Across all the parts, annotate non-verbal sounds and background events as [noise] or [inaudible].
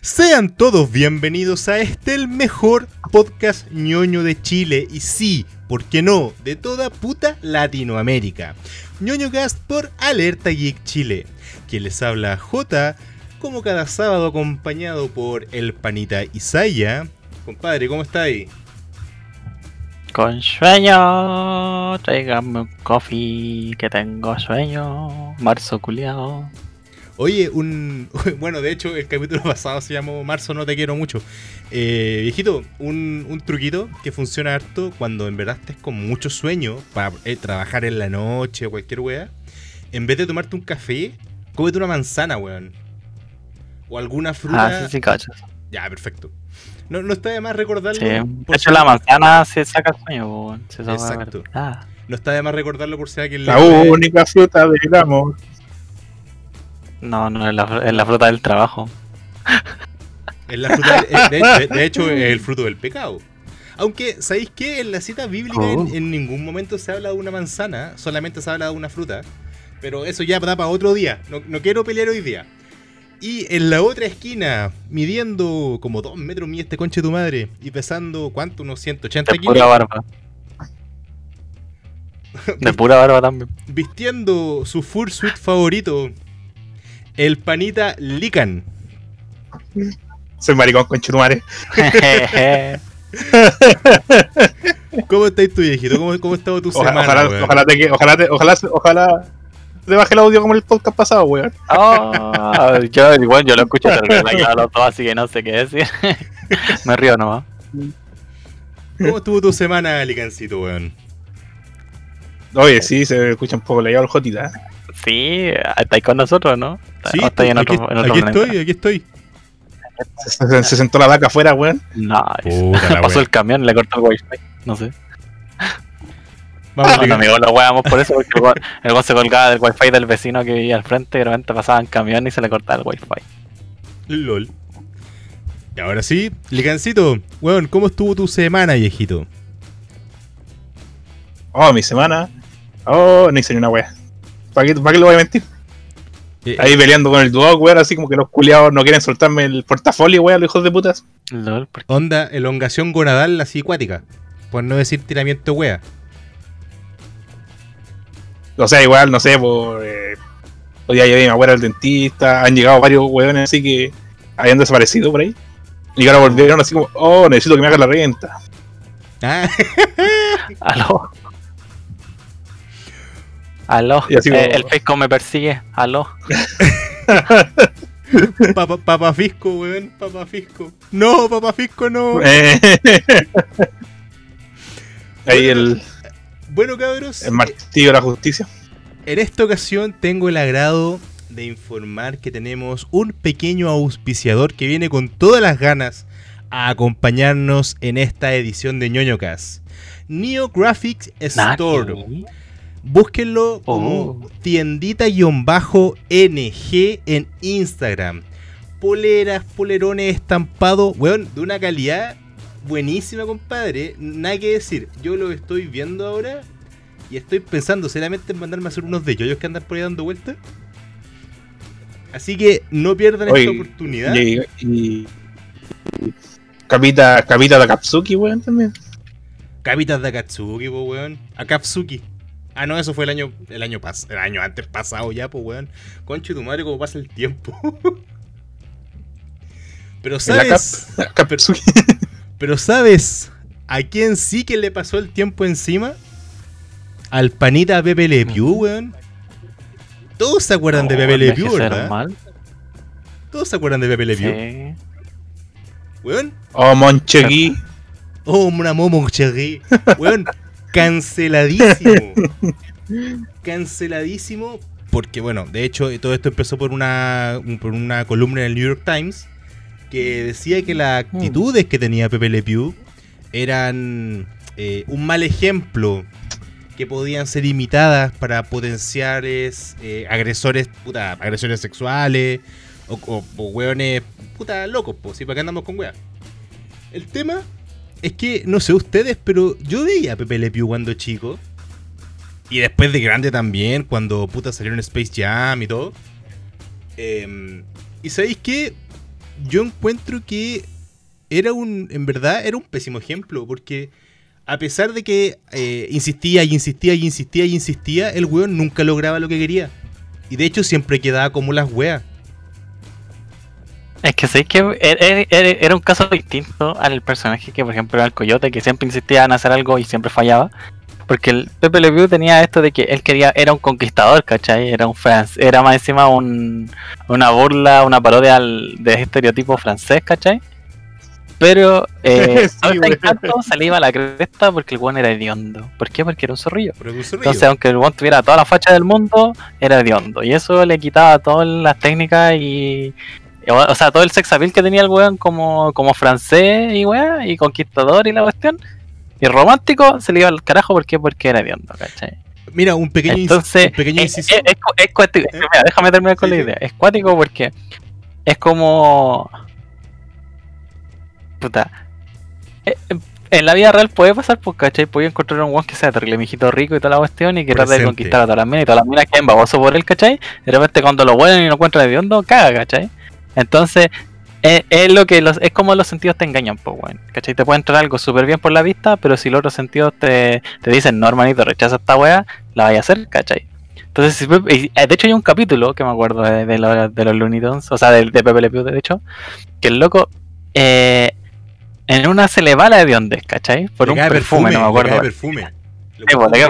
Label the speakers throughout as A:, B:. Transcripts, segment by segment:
A: Sean todos bienvenidos a este, el mejor podcast ñoño de Chile. Y sí, ¿por qué no? De toda puta Latinoamérica. ñoño Cast por Alerta Geek Chile. Quien les habla J, como cada sábado acompañado por el panita Isaya. Compadre, ¿cómo está?
B: Con sueño, tráigame un coffee, que tengo sueño. Marzo culiao.
A: Oye, un. [laughs] Bueno, de hecho, el capítulo [laughs] pasado se llamó Marzo no te quiero mucho. Eh, viejito, un, un truquito que funciona harto cuando en verdad estés con mucho sueño para eh, trabajar en la noche o cualquier wea. En vez de tomarte un café, cómete una manzana, weón. O alguna fruta.
B: Ah, sí, sí, cachas.
A: Ya, perfecto. No, no está de más recordarlo.
B: Sí. De
A: por
B: hecho,
A: si-
B: la manzana se saca el sueño, weón. Se saca
A: Exacto.
B: Ah,
A: No está de más recordarlo por si alguien
C: La
A: puede-
C: única fruta del amor.
B: No, no, es la, es la fruta del trabajo.
A: Es la fruta, eh, de, de- de hecho, [laughs] es el fruto del pecado. Aunque, ¿sabéis qué? En la cita bíblica en,
B: Oh.
A: en ningún momento se habla de una manzana, solamente se habla de una fruta. Pero eso ya da para otro día. No, no quiero pelear hoy día. Y en la otra esquina, midiendo como dos metros mide este conche de tu madre y pesando, ¿cuánto? Unos 180
B: De
A: kilos.
B: pura barba. [laughs] De pura barba también.
A: Vistiendo su fursuit favorito, el panita Lican.
C: Soy maricón con churumare. [laughs]
A: ¿Cómo estáis tu viejito? ¿Cómo, cómo ha estado tu
C: Ojalá,
A: semana?
C: ojalá, ojalá, te, que- ojalá, te, ojalá, ojalá te baje el audio como el podcast pasado, weón.
B: Oh, yo, igual, yo lo escucho, pero me los dos, así que no sé qué decir. [laughs] me río nomás.
A: ¿Cómo estuvo tu semana, Licancito, weón?
C: Oye, sí, se escucha un poco la el Jotita.
B: Sí, estáis con nosotros, ¿no?
A: Sí,
B: ¿O estáis en
A: aquí,
B: otro, en otro
A: aquí estoy, aquí estoy.
C: Se, se- se sentó la vaca afuera, weón.
B: No,
A: Puta [laughs]
B: pasó el camión y le cortó el wifi. No sé.
A: Vamos,
B: Bueno,
A: Lican.
B: amigo, lo weamos por eso, porque el weón- se colgaba del wifi del vecino que vivía al frente y de repente pasaba en camión y se le cortaba el wifi.
A: LOL. Y ahora sí, Licancito, weón, ¿cómo estuvo tu semana, viejito?
C: Oh, mi semana. Oh, no hice ni una wea. ¿Para qué, ¿Para qué lo voy a mentir?
A: Eh,
C: Ahí peleando con el dog, weón, así como que los culiados no quieren soltarme el portafolio, weón, los hijos de putas.
B: Lol, ¿por qué?
A: onda, elongación gonadal así acuática. Por no decir tiramiento wea.
C: O sea, igual, no sé, por. Eh, hoy día llevé a mi abuela al dentista, han llegado varios weones así que habían desaparecido por ahí. Y ahora volvieron así como, oh, necesito que me haga la renta.
A: Ah, [laughs]
B: Aló. Aló.
C: Y así como-
B: Eh, el Fisco me persigue. Aló. [laughs]
A: papa, papa fisco, weón, papa fisco. No, papa fisco, no. [laughs]
C: Eh, ahí el,
A: Bueno, cabros,
C: el martillo de la justicia.
A: En esta ocasión tengo el agrado de informar que tenemos un pequeño auspiciador que viene con todas las ganas a acompañarnos en esta edición de ñoño Cast. Neo Graphics Store. Búsquenlo como
B: Oh.
A: tiendita-NG en Instagram. Poleras, polerones estampados, weón, de una calidad buenísima, compadre. Nada que decir. Yo lo estoy viendo ahora y estoy pensando seriamente en mandarme a hacer unos de yoyos que andan por ahí dando vueltas. Así que no pierdan
C: Oye,
A: esta oportunidad.
C: Y, y- Capita, Capita de Katsuki, weón, también.
A: Capitas de Akatsuki, po, weón. Akatsuki. Ah, no, eso fue el año el año pas el año antes pasado ya, pues, weón. Conche tu madre, cómo pasa el tiempo. [laughs] Pero
C: la
A: sabes, pero sabes a quién sí que le pasó el tiempo encima? Al panita Pepe Le Pew, weón. Todos se acuerdan de Pepe Le Pew, ¿verdad?
B: mal.
A: Todos se acuerdan de Pepe Le Pew,
B: Sí.
A: weón.
C: Oh, Monchegui. [laughs]
A: Oh, una momo cherry. Weón, canceladísimo. [laughs] Canceladísimo. Porque, bueno, de hecho, todo esto empezó por una, por una columna en el New York Times que decía que las actitudes que tenía Pepe Le Pew eran eh, un mal ejemplo que podían ser imitadas para potenciales eh, agresores, puta, agresores sexuales o, o, o hueones, puta, locos, pues, ¿sí? ¿Para qué andamos con weas? El tema es que, no sé ustedes, pero yo veía a Pepe Le cuando chico. Y después de grande también, cuando puta salieron Space Jam y todo. Em, y sabéis que yo encuentro que era un, en verdad, era un pésimo ejemplo, porque a pesar de que eh, insistía y insistía y insistía y insistía, el weón nunca lograba lo que quería. Y de hecho siempre quedaba como las weas.
B: Es que sé que era, era- era un caso distinto al personaje que, por ejemplo, era el coyote, que siempre insistía en hacer algo y siempre fallaba. Porque el Pepe Le Pew tenía esto de que él quería, era un conquistador, ¿cachai? Era un fran- era más encima un, una burla, una parodia al, de ese estereotipo francés, ¿cachai? Pero eh, [laughs]
C: Sí,
B: este
C: güey.
B: encanto se le iba a la cresta porque el weón era hediondo. ¿Por qué? Porque era un zorrillo.
A: Un zorrillo.
B: Entonces, aunque el weón tuviera toda la facha del mundo, era hediondo. Y eso le quitaba todas las técnicas y. o, sea, todo el sex appeal que tenía el weón como, como francés y weá, y conquistador y la cuestión. Y romántico se le iba al carajo, ¿por qué? Porque era hediondo, ¿cachai?
A: Mira, un pequeño,
B: Entonces,
A: un pequeño
B: es,
A: inciso.
B: es- es cu- es cuático.
A: ¿Eh?
B: Mira, déjame terminar con
A: Sí,
B: la idea. Es cuático porque es como. Puta. eh, eh, En la vida real puede pasar, pues, ¿cachai? Puede encontrar un weón que sea terrible mijito rico y toda la cuestión y que trate de
A: Presente.
B: conquistar a todas las minas y todas las minas queden baboso por él, ¿cachai? De repente cuando lo huelen y lo encuentran de hondo, caga, ¿cachai? Entonces, es, es lo que los, es como los sentidos te engañan, pues, weón. ¿Cachai? Te puede entrar algo súper bien por la vista, pero si los otros sentidos te, te dicen, no, hermanito, rechaza esta weá, la vaya a hacer, ¿cachai? Entonces, eh, de hecho hay un capítulo que me acuerdo de, de los, de los Looney Tunes, o sea, de, de Pepe Le Pew, de hecho, que el loco eh, en una se le va la hediondez, ¿cachai? Por
A: Le
B: un perfume, no me
A: le
B: acuerdo.
A: cae perfume.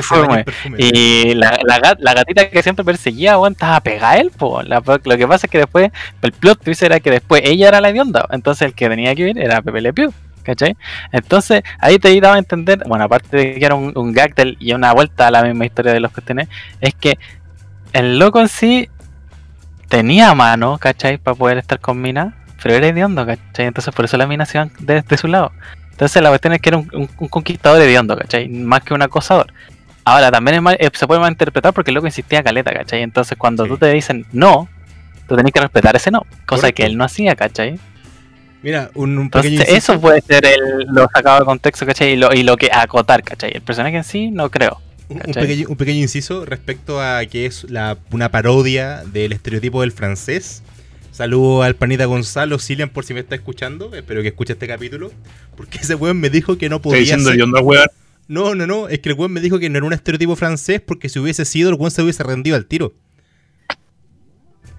B: Sí, pues. Y la, la, gat- la gatita que siempre perseguía, weón, estaba pegada a él, po. La- lo que pasa es que después, el plot twist era que después ella era la hedionda, entonces el que tenía que ir era Pepe Le Pew, ¿cachai? Entonces ahí te daba a entender, bueno, aparte de que era un, un gag del- y una vuelta a la misma historia de los cuestiones, es que el loco en sí tenía mano, ¿cachai? Para poder estar con Mina, pero era hediondo, ¿cachai? Entonces por eso las minas se iban de, de su lado. Entonces la cuestión es que era un, un- un conquistador hediondo, ¿cachai? Más que un acosador. Ahora, también es mal- eh, se puede malinterpretar porque el loco insistía caleta, ¿cachai? Entonces cuando
A: Sí.
B: tú te dicen no, tú tenés que respetar ese no, cosa
A: Correcto.
B: que él no hacía, ¿cachai?
A: Mira, un, un
B: Entonces
A: pequeño inciso.
B: eso puede ser el, lo sacado de contexto, ¿cachai? Y lo, y lo que acotar, ¿cachai? El personaje en sí, no creo.
A: Un pequeño inciso respecto a que es la, una parodia del estereotipo del francés. Saludo al panita Gonzalo Silian por si me está escuchando. Espero que escuche este capítulo. Porque ese weón me dijo que no
C: Estoy
A: podía
C: diciendo
A: ser-
C: yo no, weón.
A: No, no, no. Es que el weón me dijo que no era un estereotipo francés porque si hubiese sido, el weón se hubiese rendido al tiro.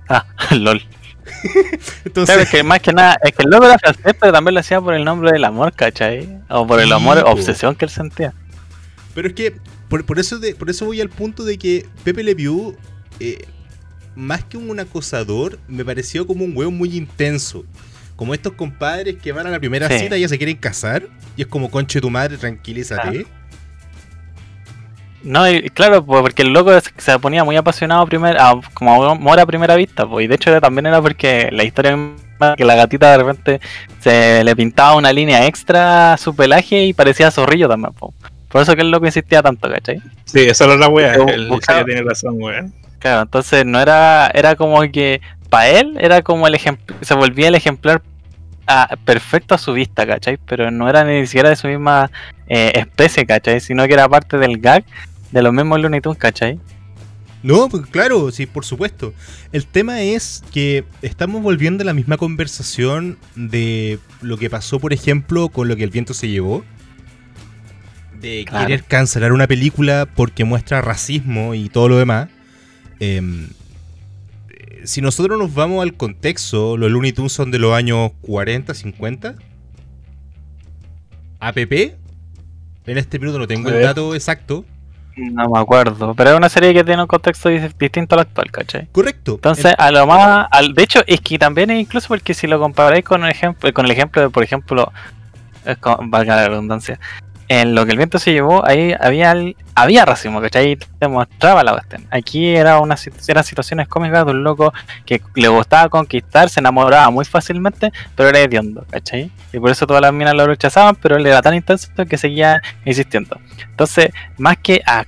B: Ah, [laughs] lol. [laughs]
A: Entonces,
B: Claro, es que más que nada, es que el loco era francés, pero también lo hacía por el nombre del amor, ¿cachai? O por el amor, obsesión que él sentía.
A: Pero es que por, por eso de- por eso voy al punto de que Pepe Le Pew, eh, más que un acosador, me pareció como un huevo muy intenso. Como estos compadres que van a la primera
B: Sí.
A: cita y ya se quieren casar. Y es como, conche tu madre, tranquilízate.
B: No, y claro, pues, porque el loco se ponía muy apasionado primero, a- como amor a primera vista, pues, y de hecho también era porque la historia misma, que la gatita de repente se le pintaba una línea extra a su pelaje y parecía zorrillo también, pues. Por eso que el loco insistía tanto, ¿cachai?
C: Sí, esa era la weá.
B: Pero
C: El
B: buscaba-
C: ya tiene razón, weón.
B: Claro, entonces no era, era como que para él era como el ejemplo, se volvía el ejemplar ah, perfecto a su vista, ¿cachai? Pero no era ni siquiera de su misma eh, especie, ¿cachai? Sino que era parte del gag de los mismos Looney Tunes, ¿cachai?
A: No, pues claro, sí, por supuesto. El tema es que estamos volviendo a la misma conversación de lo que pasó, por ejemplo, con lo que el viento se llevó. De
B: Claro.
A: querer cancelar una película porque muestra racismo y todo lo demás. Em, eh, si nosotros nos vamos al contexto, los Looney Tunes son de los años 40, 50. APP. En este minuto no tengo el dato exacto.
B: No me acuerdo, pero es una serie que tiene un contexto dis- distinto al actual, ¿cachai?
A: Correcto.
B: Entonces, a lo más, al, de hecho, es que también es incluso porque si lo comparáis con el ejemplo, con el ejemplo de, por ejemplo, es con- valga la redundancia, en lo que el viento se llevó, ahí había había racismo, ¿cachai? Ahí te mostraba la cuestión. Aquí era una eran situaciones cómicas de un loco que le gustaba conquistar, se enamoraba muy fácilmente, pero era hediondo, ¿cachai? Y por eso todas las minas lo rechazaban, pero él era tan intenso que seguía insistiendo. Entonces, más que a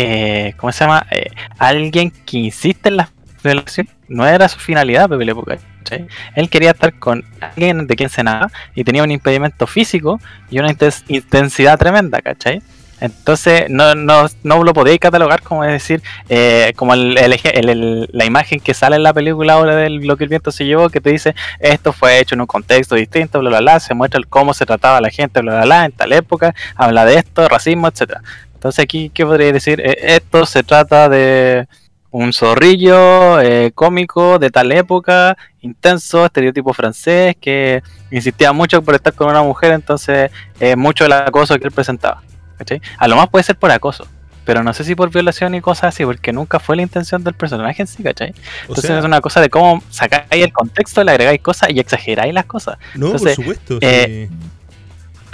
B: eh, ¿cómo se llama? Eh, alguien que insiste en la relación, no era su finalidad, Pepe Le Pew, ¿cachai? Él quería estar con alguien de quien se nada y tenía un impedimento físico y una intensidad tremenda, ¿cachai? Entonces no, no, no lo podéis catalogar como decir, eh, como el, el el- la imagen que sale en la película ahora del lo que el viento se llevó, que te dice esto fue hecho en un contexto distinto, bla bla bla, se muestra cómo se trataba la gente, bla bla bla, en tal época, habla de esto, racismo, etcétera. Entonces aquí, ¿qué podría decir? Eh, esto se trata de un zorrillo eh, cómico de tal época, intenso, estereotipo francés, que insistía mucho por estar con una mujer, entonces eh, mucho el acoso que él presentaba. ¿cachai? A lo más puede ser por acoso, pero no sé si por violación y cosas así, porque nunca fue la intención del personaje en sí, ¿cachai?
A: O
B: Entonces
A: sea,
B: es una cosa de cómo sacáis el contexto, le agregáis cosas y exageráis las cosas.
A: no,
B: entonces,
A: por supuesto.
B: eh,
A: sí.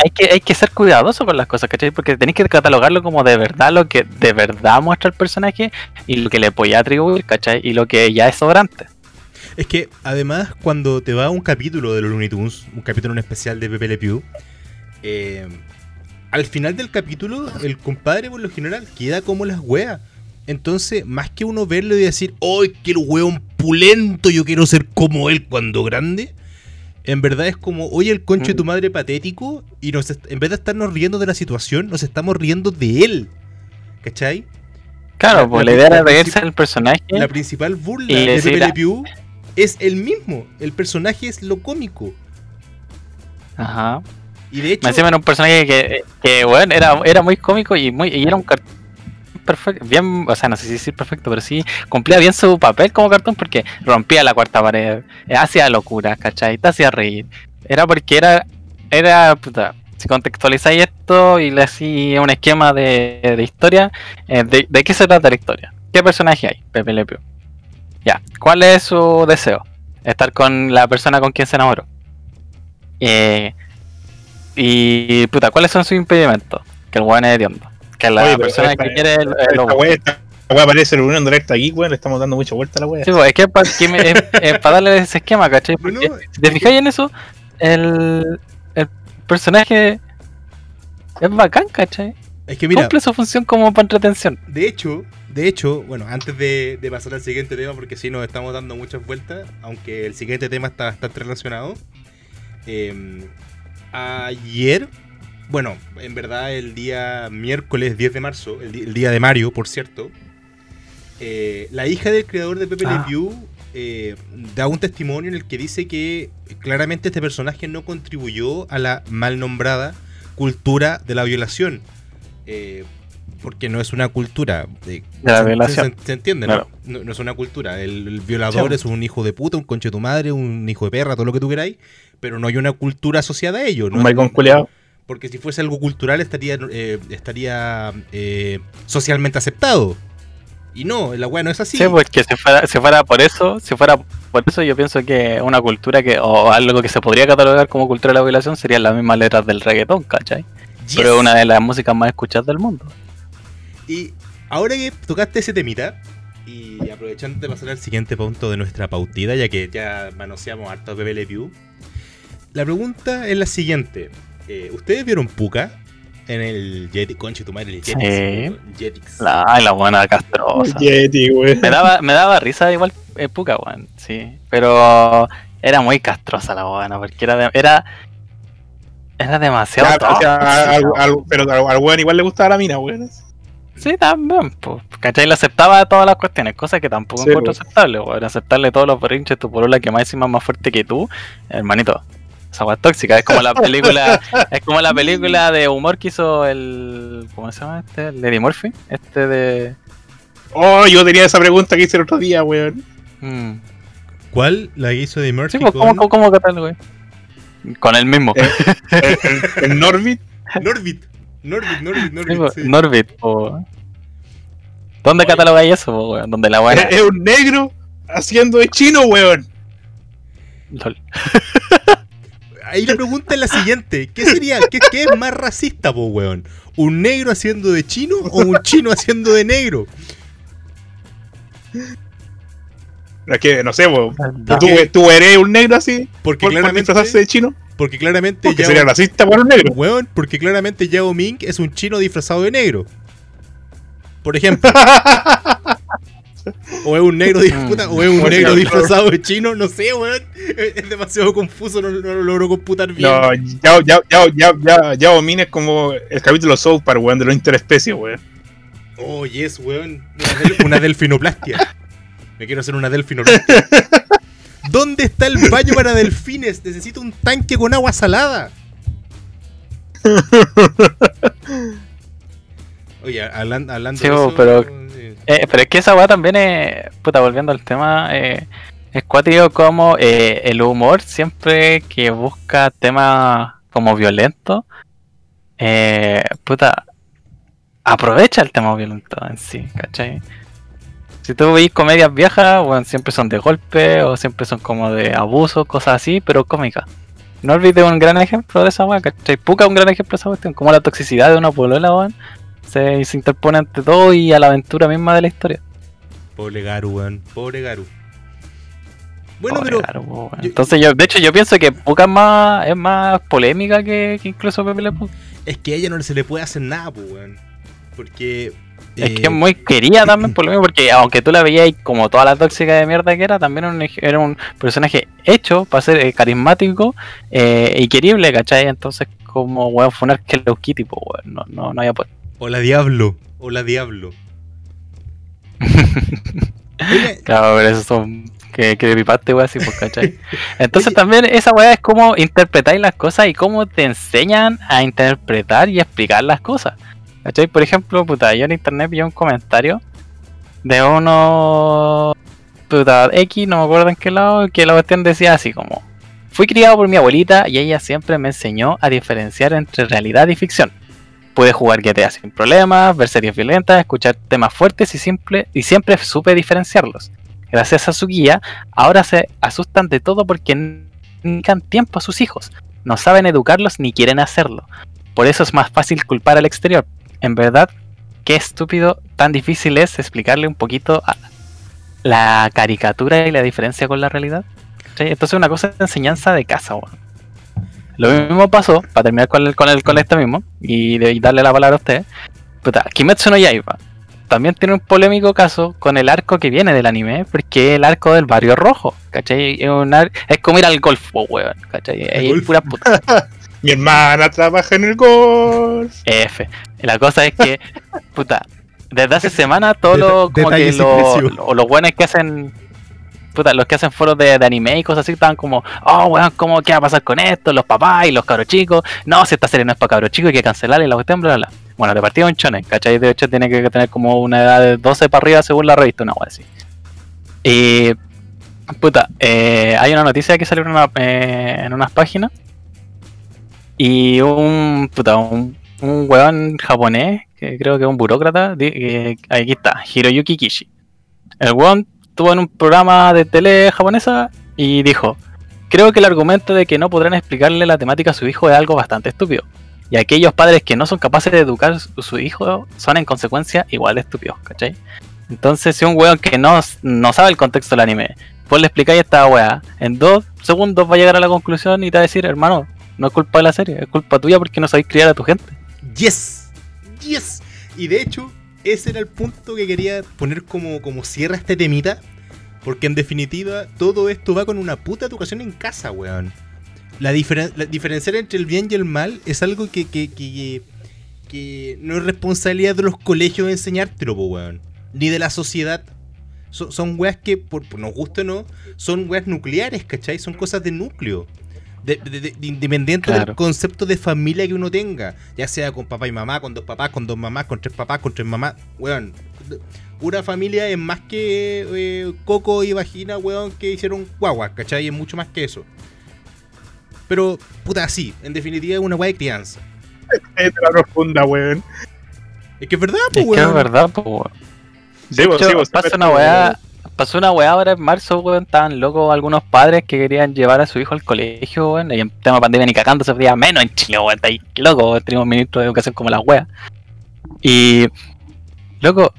B: Hay que, hay que ser cuidadoso con las cosas, ¿cachai? Porque tenéis que catalogarlo como de verdad lo que de verdad muestra el personaje y lo que le podía atribuir, ¿cachai? Y lo que ya es sobrante.
A: Es que además cuando te va un capítulo de los Looney Tunes, un capítulo en especial de Pepe Le Pew, eh, al final del capítulo el compadre por lo general queda como las weas. Entonces, más que uno verlo y decir, ¡ay, qué weón pulento! Yo quiero ser como él cuando grande. En verdad es como, oye, el conche de tu madre patético. Y nos en vez de estarnos riendo de la situación, nos estamos riendo de él. ¿Cachai?
B: Claro,
A: La-
B: pues
A: la
B: idea era reírse del personaje.
A: La principal burla de Pepe. Le Pew es el mismo. El personaje es lo cómico.
B: Ajá.
A: Y de hecho,
B: Me encima era un personaje que, que bueno, era, era muy cómico y muy y era un cartón perfecto, bien, o sea, no sé si decir perfecto, pero sí cumplía bien su papel como cartón porque rompía la cuarta pared, eh, hacía locuras, ¿cachai? Te hacía reír. Era porque era, era, puta, si contextualizáis esto y le hacía un esquema de, de historia, eh, de, ¿de qué se trata la historia? ¿Qué personaje hay? Pepe Le Pew. Ya, ¿cuál es su deseo? Estar con la persona con quien se enamoró. Eh, y puta, ¿cuáles son sus impedimentos? Que el weón es hediondo. Que la
C: Oye,
B: persona
C: esta-
B: que quiere el, el
C: Esta wea, esta wea parece reunión directa aquí, weón. Le estamos dando mucha vuelta a la wea.
B: Sí, pues, es que es para, que me- es- es para darle ese esquema, ¿cachai?
A: No, no,
B: Porque si te fijáis en eso, el, el personaje es bacán, ¿cachai?
A: es que mira,
B: Cumple su función como para entretención.
A: de hecho, de hecho, bueno, antes de, de pasar al siguiente tema, porque sí nos estamos dando muchas vueltas, aunque el siguiente tema está bastante relacionado. eh, ayer, bueno, en verdad el día miércoles 10 de marzo, el, el día de Mario, por cierto, eh, la hija del creador de Pepe
B: Ah.
A: Le Pew eh, da un testimonio en el que dice que claramente este personaje no contribuyó a la mal nombrada cultura de la violación. Eh, porque no es una cultura de,
B: la
A: se-
B: violación.
A: Se, se entiende,
B: Claro.
A: ¿no? No, no es una cultura. El, el violador
B: Sí.
A: es un hijo de puta, un conche de tu madre, un hijo de perra, todo lo que tú queráis, pero no hay una cultura asociada a ello. ¿no?
C: Un maricón culiao.
A: Porque si fuese algo cultural estaría, eh, estaría eh, socialmente aceptado. Y no, la weá no es así.
B: Sí, porque si fuera, si fuera por eso, si fuera por eso yo pienso que una cultura que, o algo que se podría catalogar como cultura de la violación serían las mismas letras del reggaetón, ¿cachai?
A: Yes.
B: Pero es una de las músicas más escuchadas del mundo.
A: Y ahora que tocaste ese temita, y aprovechando de pasar al siguiente punto de nuestra pautida, ya que ya manoseamos harto Pew, la pregunta es la siguiente. Eh, ¿Ustedes vieron Puka en el Jetix? Conche tu madre, el Jetix.
B: Sí.
A: Jetix.
B: La, ay, la buena castrosa.
C: Yeti, weón.
B: Me daba, me daba risa igual eh, Puka, weón, sí. Pero era muy castrosa la buena, porque era de- era era demasiado
C: Ya, o sea,
B: tóxica,
C: al-
B: weón.
C: al- pero al al weón igual le gustaba la mina, weón.
B: Sí, también, pues, ¿cachai? Le aceptaba todas las cuestiones, cosas que tampoco
C: Sí,
B: encuentro
C: pues.
B: aceptable, weón. Aceptarle todos los berrinches, tu polola que más encima es más fuerte que tú, hermanito. Esa weá es tóxica, es como la [laughs] película, es como la película de humor que hizo el. ¿Cómo se llama este? El Eddie Murphy, este de.
C: Oh, yo tenía esa pregunta que hice el otro día, weón.
B: mm.
A: ¿Cuál? La que hizo de Murphy
B: Sí, pues, ¿cómo,
A: con
B: cómo, cómo catal, güey? Con el mismo.
C: Eh, El, [laughs] el- el Norbit.
A: Norbit. Norbit, Norbit,
B: Sí,
A: Norbit.
B: pues,
A: sí.
B: Norbit, po. ¿Dónde catalogáis eso, po, weón? Donde la buena.
C: Es, es un negro haciendo de chino, weón.
B: Lol. [laughs]
A: Ahí la pregunta es la siguiente: ¿qué sería, qué, qué es más racista, po, weón? ¿Un negro haciendo de chino o un chino haciendo de negro?
C: Es que, no sé, weón.
B: Ya.
C: ¿Tú, tú eres un negro así?
A: Porque
C: ¿Por, por
A: claramente,
C: disfrazarse de chino?
A: porque claramente
C: Porque
A: Yao-
C: sería racista por un negro.
A: Weón, porque claramente Yao Ming es un chino disfrazado de negro. Por ejemplo. [laughs] [laughs] O es un negro, di-
B: Mm.
A: o es un negro disfrazado de chino, no sé, weón. Es, demasiado confuso, no, no lo logro computar bien.
C: No, ya, ya, ya, ya, ya, ya como el capítulo South Park, weón, de los interespecies, weón.
A: Oh, yes, weón. Una, del- una delfinoplastia. [laughs] Me quiero hacer una delfinoplastia. ¿Dónde está el baño para delfines? Necesito un tanque con agua salada. [laughs] Oye, hablan- hablando
B: Sí,
A: de eso,
B: pero-
A: eh,
B: pero es que esa weá también es. Puta, volviendo al tema. Eh, es cuático como eh, el humor siempre que busca temas como violentos. Eh, puta. Aprovecha el tema violento en sí, ¿cachai? Si tú veis comedias viejas, bueno, siempre son de golpe o siempre son como de abuso, cosas así, pero cómicas. No olvides un gran ejemplo de esa weá, ¿cachai? Puka un gran ejemplo de esa cuestión, como la toxicidad de una polola, weón. Se, se interpone ante todo y a la aventura misma de la historia.
A: Pobre Garu, weón. Pobre Garu. Bueno,
B: Pobre
A: pero.
B: Garu,
A: yo-
B: Entonces yo, de hecho yo pienso que Puka es más, es más polémica que, que incluso Pepe Le Pew.
A: Es que a ella no se le puede hacer nada, pues, weón. Porque.
B: Es
A: eh,
B: que es muy querida también por lo mismo, porque aunque tú la veías como toda la tóxica de mierda que era, también era un, ej- era un personaje hecho para ser eh, carismático eh, y querible, ¿cachai? Entonces como weón fue un Kitty, pues weón, no, no, no había pues.
A: Hola Diablo. Hola Diablo. [laughs]
B: Claro, pero eso son que, que pipaste, weón, así, pues, ¿cachai? [laughs] Entonces
A: Oye.
B: también esa weá es como interpretáis las cosas y cómo te enseñan a interpretar y explicar las cosas. ¿Cachai? Por ejemplo, puta, yo en internet vi un comentario de uno puta X, no me acuerdo en qué lado, que la cuestión decía así como Fui criado por mi abuelita y ella siempre me enseñó a diferenciar entre realidad y ficción. Pude jugar GTA sin problemas, ver series violentas, escuchar temas fuertes y, simple, y siempre supe diferenciarlos. Gracias a su guía, ahora se asustan de todo porque n- dedican tiempo a sus hijos. No saben educarlos ni quieren hacerlo. Por eso es más fácil culpar al exterior. En verdad, qué estúpido, tan difícil es explicarle un poquito a- la caricatura y la diferencia con la realidad. ¿Cachai? Entonces una cosa es enseñanza de casa, weón. Lo mismo pasó, para terminar con el, con el con este mismo, y, de- y darle la palabra a usted. Puta, Kimetsu no Yaiba también tiene un polémico caso con el arco que viene del anime, porque es el arco del barrio rojo, ¿cachai? Es, un ar- es como ir al golf, weón, ¿cachai? Es pura puta. [laughs]
C: Mi hermana trabaja en el golf.
B: F. La cosa es que, puta, desde hace semanas todos los, como que los, o los buenos que hacen, puta, los que hacen foros de, anime y cosas así, estaban como, oh, weón, ¿cómo qué va a pasar con esto? Los papás y los cabros chicos. No, si esta serie no es para cabros chicos, hay que cancelarla y la cuestión, bla, bla. Bueno, de partida un chonen, ¿cachai? De hecho, tiene que tener como una edad de 12 para arriba según la revista, una wea así. Y, puta, eh, hay una noticia que salió en, eh, en unas páginas y un, puta, un, un weón japonés, que creo que es un burócrata, que- aquí está, Hiroyuki Kishi. El weón estuvo en un programa de tele japonesa y dijo, creo que el argumento de que no podrán explicarle la temática a su hijo es algo bastante estúpido. Y aquellos padres que no son capaces de educar a su hijo son en consecuencia igual de estúpidos, ¿cachai? Entonces, si un weón que no, no sabe el contexto del anime, vos le explicáis esta weá, en dos segundos va a llegar a la conclusión y te va a decir, hermano, no es culpa de la serie, es culpa tuya porque no sabéis criar a tu gente.
A: Yes, yes. Y de hecho, ese era el punto que quería poner como, como cierra este temita. Porque en definitiva, todo esto va con una puta educación en casa, weón. La, diferen- diferenciar entre el bien y el mal es algo que, que, que, no es responsabilidad de los colegios enseñártelo, weón. Ni de la sociedad. Son, weas que, por, por nos guste o no, son weas nucleares, ¿cachai? Son cosas de núcleo. De, de- de- de- independiente del concepto de familia que uno tenga. Ya sea con papá y mamá, con dos papás, con dos mamás, con tres papás, con tres mamás. Weón. Una familia es más que eh, coco y vagina, weón, que hicieron guaguas, ¿cachai? Es mucho más que eso. Pero, puta, sí, en definitiva es una weá de crianza.
C: Es de la profunda, weón.
A: Es que es verdad, pues,
B: Es que
A: weón.
B: es verdad, po, weón.
C: Sí,
B: De
C: vos, sí, vos,
B: pasa una weá, pasó una weá ahora en marzo, weón, estaban locos algunos padres que querían llevar a su hijo al colegio, weón, y en tema de pandemia ni cagando se podía menos en Chile, weón, está ahí loco, tenemos ministro de educación como las weas. Y, loco,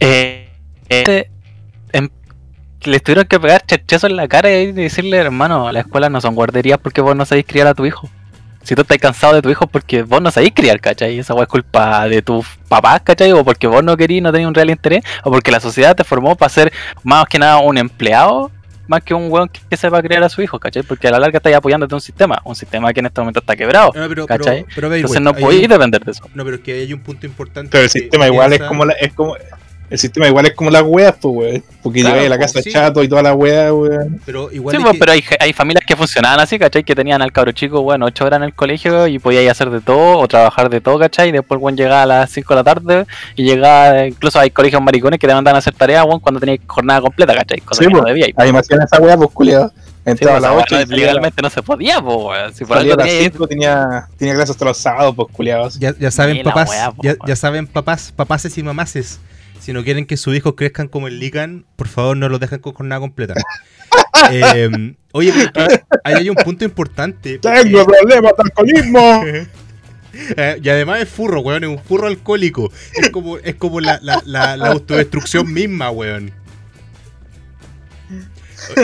B: eh, este, em- les tuvieron que pegar chachazos en la cara y decirle, hermano, las escuelas no son guarderías porque vos no sabéis criar a tu hijo. Si tú estás cansado de tu hijo porque vos no sabés criar, ¿cachai? Y esa weá es culpa de tus papás, ¿cachai? O porque vos no querías, no tenías un real interés, o porque la sociedad te formó para ser más que nada un empleado, más que un weón que, sepa criar a su hijo, ¿cachai? Porque a la larga estás apoyándote un sistema, un sistema que en este momento está quebrado,
A: No, pero, pero,
B: ¿cachai?
A: pero, Bayway,
B: Entonces no podéis depender de eso.
A: No, pero es que hay un punto importante.
C: Pero el sistema igual es como la, es como el sistema igual es como las weas, pues weón. Porque
B: Claro,
C: llegáis a la casa
A: sí.
C: chato y toda la wea, weón.
A: Pero igual
B: Sí,
A: es
B: pues,
A: que-
B: pero hay, hay familias que funcionaban así, ¿cachai? Que tenían al cabro chico, bueno, 8 horas en el colegio y podía hacer de todo o trabajar de todo, ¿cachai? Y después, bueno, llegaba a las 5 de la tarde y llegaba, incluso hay colegios maricones que te mandan a hacer tareas, bueno, cuando tenías jornada completa, ¿cachai? Cosa
C: Sí,
B: que no
C: pues.
B: debía. ir.
C: Ahí me hacían esa wea, pues culiado.
B: Sí,
C: Entraba
B: pues,
C: a las
B: esa
C: 8
B: weá
C: y
B: legalmente no se podía, pues, weón. Si por algo
C: a las
B: tenía
C: 5, tenía, tenía clases hasta los sábados, pues culiados.
A: Ya, ya saben, papás,
B: wea, po,
A: ya,
B: weón.
A: ya saben, papás, papaces y mamaces. Si no quieren que sus hijos crezcan como el Lican, por favor no los dejen con jornada completa. [laughs] Eh, oye, porque ahí hay un punto importante. porque-
C: Tengo problemas de alcoholismo. [laughs]
A: Eh, y además es furro, weón, es un furro alcohólico. Es como, es como la, la, la, la autodestrucción misma, weón.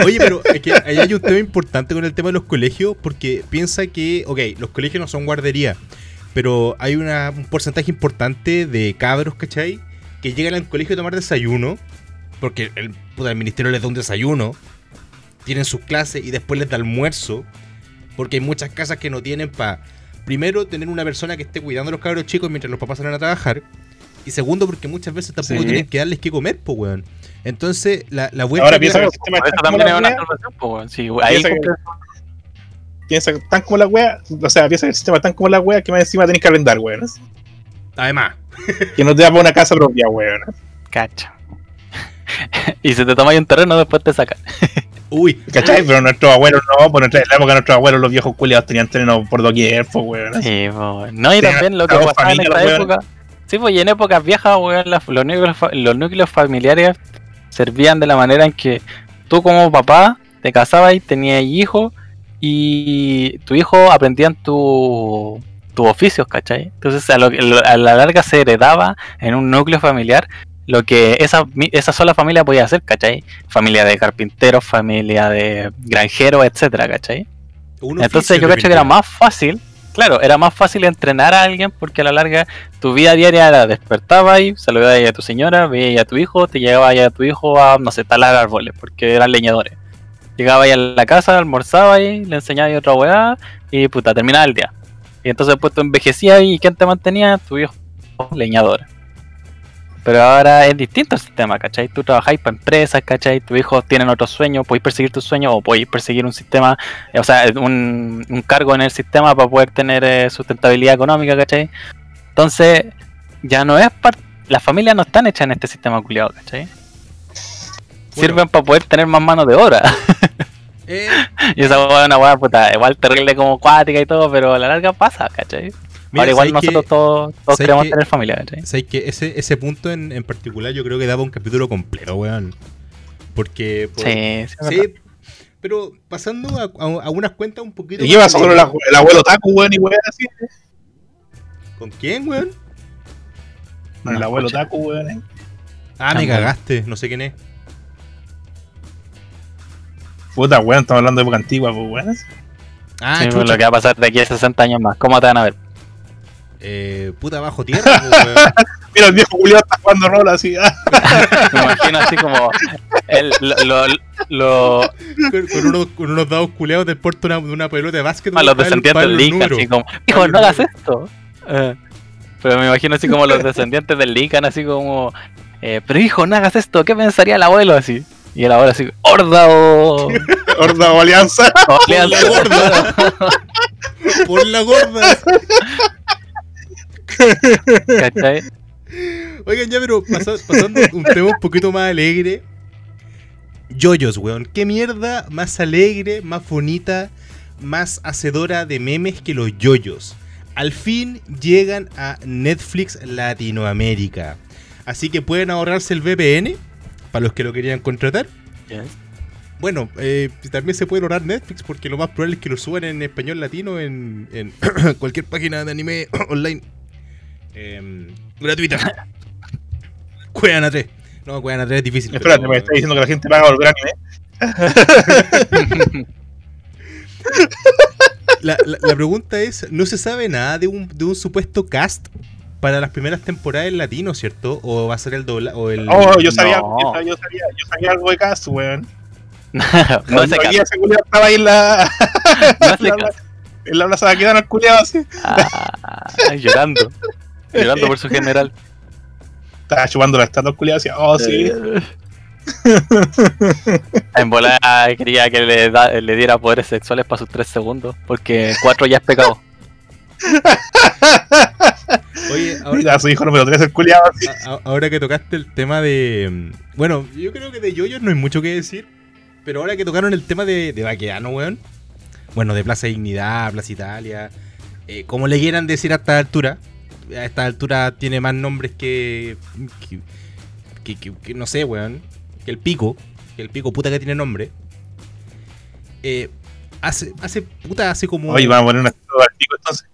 A: Oye, pero es que ahí hay un tema importante con el tema de los colegios, porque piensa que, ok, los colegios no son guardería, pero hay una- un porcentaje importante de cabros, ¿cachai? Que llegan al colegio a tomar desayuno, porque el, puta, el ministerio les da un desayuno, tienen sus clases y después les da almuerzo, porque hay muchas casas que no tienen para, primero, tener una persona que esté cuidando a los cabros chicos mientras los papás salen a trabajar, y segundo, porque muchas veces tampoco
C: Sí.
A: tienen que darles que comer, pues, weón. Entonces, la, la vuelta
C: Ahora piensa que el sistema
B: Por
C: es
B: eso
C: tan como
B: también es
C: la
B: una salvación, pues, weón. Sí, ahí
C: Piensa tan como la wea. O sea, piensa que el sistema tan como la wea que más encima tenés que arrendar, weón.
A: Además,
C: Que no te da para una casa propia, weón.
B: Cacha. [laughs] y si te tomas un terreno, después te sacan. [laughs]
A: uy,
C: ¿Cachai? Pero nuestros abuelos no, por nuestra en la época nuestros abuelos, los viejos culiados tenían terreno por doquier, pues, weón.
B: Sí, pues, no, y
C: Tenían
B: también lo que pasaba en esta época. Sí, pues, y en épocas viejas, weón, las- los, núcleos, los núcleos familiares servían de la manera en que tú, como papá, te casabas y tenías hijos, y tu hijo aprendían tu, tus oficios, ¿cachai? Entonces, a, lo, a la larga se heredaba en un núcleo familiar lo que esa, esa sola familia podía hacer, ¿cachai? Familia de carpinteros, familia de granjeros, etcétera, ¿cachai?
A: un
B: Entonces yo creo que era más fácil, claro, era más fácil entrenar a alguien porque a la larga tu vida diaria era despertaba y saludabas a tu señora, veías a tu hijo, te llevaba a tu hijo a, no sé, talar árboles porque eran leñadores. Llegaba ahí a la casa, almorzaba ahí, le enseñaba otra weá y puta, terminaba el día. Y entonces pues tú envejecías y ¿quién te mantenía? Tu hijo leñador. Pero ahora es distinto el sistema, ¿cachai? Tú trabajáis para empresas, ¿cachai? Tus hijos tienen otros sueños, podéis perseguir tus sueños o podéis perseguir un sistema eh, o sea, un, un cargo en el sistema para poder tener eh, sustentabilidad económica, ¿cachai? Entonces, ya no es parte. Las familias no están hechas en este sistema culiado, ¿cachai? Sirven para poder tener más mano de obra. [laughs]
A: Eh, [laughs]
B: y esa hueá es una hueá puta, igual terrible como cuática y todo, pero a la larga pasa, ¿cachai?
A: mira,
B: Ahora igual
A: ¿sabes
B: nosotros todos, todos
A: ¿sabes
B: queremos tener familia, ¿cachai?
A: ¿Sabes que ese, ese punto en, en particular yo creo que daba un capítulo completo, weón? Porque... por-
B: Sí, sí,
A: pero pasando a, a- a unas cuentas un poquito...
C: ¿Y qué pasó con el, abuelo Taku, weón, y weón así?
A: ¿Con quién, weón?
C: Con el abuelo
B: escucha.
C: Taku, weón. eh.
A: Ah, me cagaste, no sé quién es.
C: Puta, weón, estamos hablando de época antigua, pues, weón.
A: Ah,
B: Sí, pues,
A: chucha.
B: lo que va a pasar de aquí a 60 años más. ¿Cómo te van a ver?
A: Eh, puta bajo tierra, po, weón. [laughs]
C: Mira, el viejo Julio está jugando rol así. ah. [laughs]
B: Me imagino así como el, lo, lo, lo-
A: con, con unos, con unos dados culeados del puerto de una, pelota de básquet.
B: a los descendientes del
A: número.
B: así como, hijo, no hagas esto. Eh, pero me imagino así como los [laughs] descendientes del Lican, así como, eh, pero hijo, no hagas esto, ¿qué pensaría el abuelo así? Y el abuelo así, horda o...
C: Horda [laughs] o alianza. [laughs]
B: o
A: Por la
B: alianza".
A: gorda. [laughs] Por la gorda.
B: ¿Cachai?
A: Oigan, ya, pero pasa- pasando un tema un poquito más alegre. Yoyos, weón. ¿Qué mierda más alegre, más bonita, más hacedora de memes que los yoyos? Al fin llegan a Netflix Latinoamérica. Así que pueden ahorrarse el VPN para los que lo querían contratar. Bueno, eh, también se puede ahorrar Netflix porque lo más probable es que lo suban en español latino en, en [coughs] cualquier página de anime [coughs] online. Em, gratuita. [laughs] Cuedan a 3. No, Cuedan a 3 es difícil.
C: Espérate,
A: pero-
C: me está diciendo que la gente paga volver anime. [laughs]
A: la, la- la pregunta es, ¿no se sabe nada de un, de un supuesto cast para las primeras temporadas en latino, cierto? ¿O va a ser el dobla o el
C: Oh, yo sabía,
B: No.
C: yo sabía, yo sabía, yo sabía algo de Cast, weón. [laughs]
B: no se caso.
C: ese culiao estaba ahí en la,
B: No [laughs]
C: en
B: se
C: la,
B: caso.
C: en la plaza de Aquedano, el culiao así.
B: Ah, llorando. Llorando por su general.
C: Estaba chupando la estatua el culiao así. Oh, sí. [laughs]
B: En bola quería que le, da- le diera poderes sexuales para sus 3 segundos. Porque 4 ya es pecado.
A: Oye, [laughs] ahora,
C: Mira, su hijo número 3 el
A: a- ahora que tocaste el tema de... mm, Bueno, yo creo que de yoyos no hay mucho que decir, pero ahora que tocaron el tema de, de Baqueano, weón. Bueno, de Plaza Dignidad, Plaza Italia, eh, como le quieran decir a esta altura, a esta altura tiene más nombres que... que, que- que- que no sé, weón. Que el pico, que el pico puta que tiene nombre. Eh, hace, hace, puta, hace como...
C: Oye, vamos a poner una del pico entonces.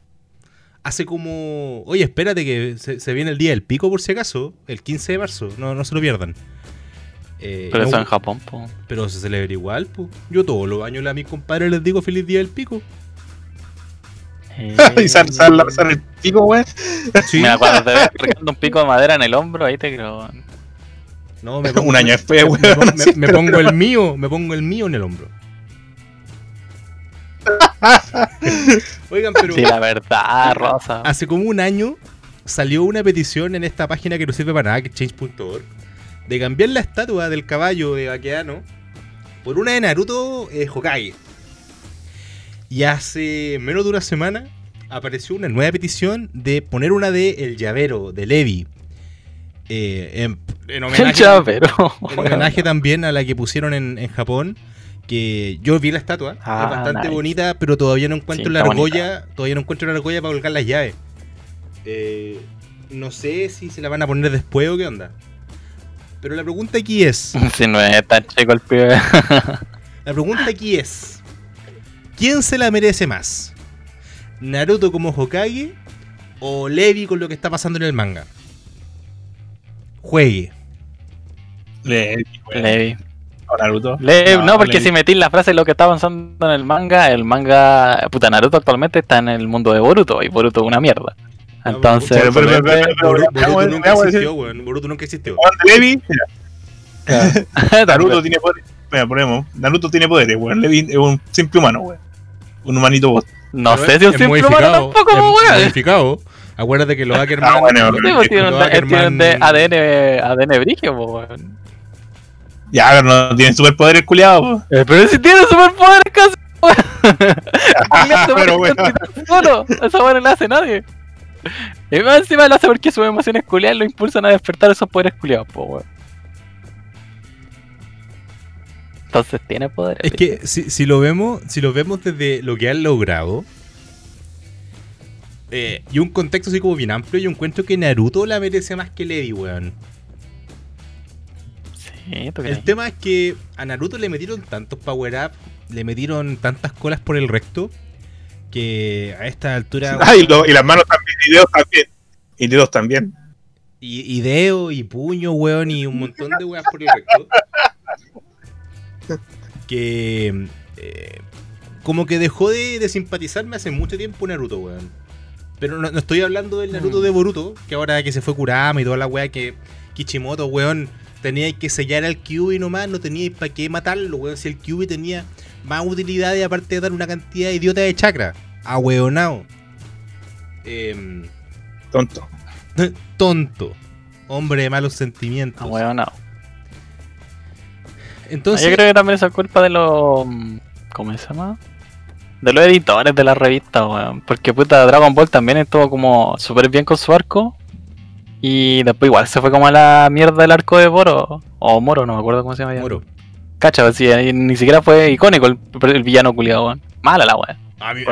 A: Hace como. Oye, espérate que se, se viene el día del pico por si acaso, el 15 de marzo, no, no se lo pierdan. Eh,
B: Pero
A: no,
B: eso en Japón, po.
A: pero se celebra igual, pues. Yo todos los años a mis compadres les digo feliz día del pico. [laughs]
C: y sale, sale, sale el pico, weón.
A: Sí.
B: Mira, cuando te ves un pico de madera en el hombro, ahí te creo.
A: No, me [laughs]
C: Un año después,
A: me,
C: weón.
A: me- me- [laughs]
C: Sí,
A: me
C: pero-
A: pongo el mío, me pongo el mío en el hombro. [laughs] Oigan, pero
B: Sí, la verdad, Rosa.
A: hace como un año salió una petición en esta página que no sirve para nada, que change.org, de cambiar la estatua del caballo de Bakeano por una de Naruto eh, Hokage. Y hace menos de una semana apareció una nueva petición de poner una de El Llavero, de Levi. Eh, en, en
B: El
A: homenaje,
B: llavero.
A: en homenaje también a la que pusieron en, en Japón. Que yo vi la estatua,
B: Ah,
A: es bastante
B: nice.
A: bonita, pero todavía no encuentro
B: Sí,
A: la argolla. Todavía no encuentro la argolla para colgar las llaves. Eh, no sé si se la van a poner después o qué onda. Pero la pregunta aquí es: [laughs]
B: Si no es tan chico el pibe. [laughs]
A: La pregunta aquí es: ¿Quién se la merece más? ¿Naruto como Hokage o Levi con lo que está pasando en el manga? Juegue.
C: Levi.
B: Levi.
C: Naruto.
B: Le- no, porque
C: Levi.
B: si metís la frase de lo que está avanzando en el manga, el manga. Puta, Naruto actualmente está en el mundo de Boruto y Boruto es una mierda. Entonces,
C: pero- pero- pero- pero- pero-
A: Boruto, nunca existió, weón. Boruto nunca existió.
C: Levi, Naruto tiene poderes. Mira, ponemos. Naruto tiene poderes, weón. Levi es un simple humano, weón. Un humanito vos.
B: No sé si
A: es
B: un simple humano tampoco, weón.
A: modificado. Acuérdate que los Ackerman.
C: Ah, bueno,
A: los-
B: pues
A: los
B: de
A: Ackerman-
B: ADN, ADN brigio, weón.
C: Ya, pero no tiene superpoderes culiados, weón.
B: Eh, Pero si tiene superpoderes casi, [laughs] [laughs]
C: pero, weón.
B: Solo, esa weón no la hace nadie. Y más encima lo hace porque sus emociones culiadas lo impulsan a despertar esos poderes culiados, po, weón. Entonces tiene poderes.
A: Es que si, si lo vemos, si lo vemos desde lo que han logrado. eh, y un contexto así como bien amplio, yo encuentro que Naruto la merece más que Levi, weón.
B: Sí, ¿tú
A: El tema es que a Naruto le metieron tantos power up, le metieron tantas colas por el recto, que a esta altura.
C: Ah, [laughs] y, lo- y las manos también, y dedos también. Y dedos también.
A: Y, y dedo, y puño, weón, y un montón de weas por el recto. Que. eh, como que dejó de, de simpatizarme hace mucho tiempo Naruto, weón. Pero no, no estoy hablando del Naruto
B: Mm.
A: de Boruto, que ahora que se fue Kurama y toda la wea que Kichimoto, weón, tenía que sellar al Kyuubi nomás, no tenía para qué matarlo, weón. Si el Kyuubi tenía más utilidades aparte de dar una cantidad idiota de chakra. A weonao. Em,
C: Tonto. [laughs]
A: tonto. Hombre de malos sentimientos.
B: Ah, weón, no.
A: Entonces,
B: Yo creo que también eso es culpa de los. ¿Cómo se llama? De los editores de la revista, weón. Porque puta, Dragon Ball también estuvo como súper bien con su arco. Y después igual se fue como a la mierda el arco de Moro. O Moro, no me acuerdo cómo se llama. ya.
A: Moro.
B: Cacha, pues, sí, ni siquiera fue icónico el, el villano culiado, weón. Mala la weón.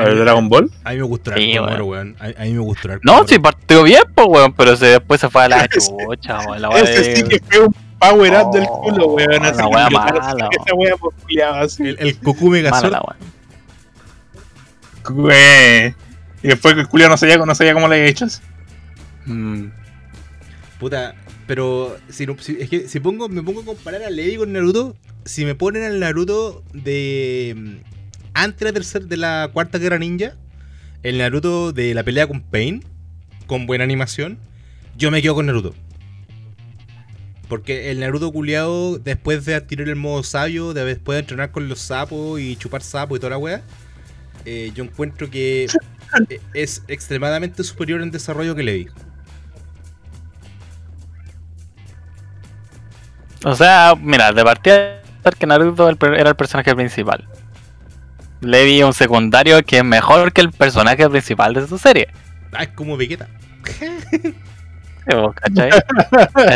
C: ¿El Dragon Ball?
A: a mí me gustó el
B: Sí,
A: arco
B: weón.
A: Moro, weón. A, a mí me gustó el arco
B: No, sí, partió bien, pues, weón. Pero se, después se fue a la [laughs] chucha, weón. La
C: Ese sí que fue un power up del
B: Oh,
C: culo, weón.
B: la
C: Así
B: wea
C: que yo
B: mala,
C: esa wea por culiado así.
A: El, el Goku Megazord.
B: Mala la weón.
C: Güey. Y después que el culiado no sabía, no sabía cómo le había hecho. así.
A: Puta, pero si, si- es que si pongo, me pongo a comparar a Levi con Naruto, si me ponen al Naruto de mm, antes de la, tercera, de la cuarta guerra ninja, el Naruto de la pelea con Pain, con buena animación, yo me quedo con Naruto. Porque el Naruto culiado, después de adquirir el modo sabio, de después de entrenar con los sapos y chupar sapos y toda la wea, eh, yo encuentro que [laughs] es extremadamente superior en desarrollo que Levi.
B: O sea, mira, de partida que Naruto era el personaje principal. Levi es un secundario que es mejor que el personaje principal de su serie.
A: Ah, es como Vegeta. [laughs]
B: ¿cachai?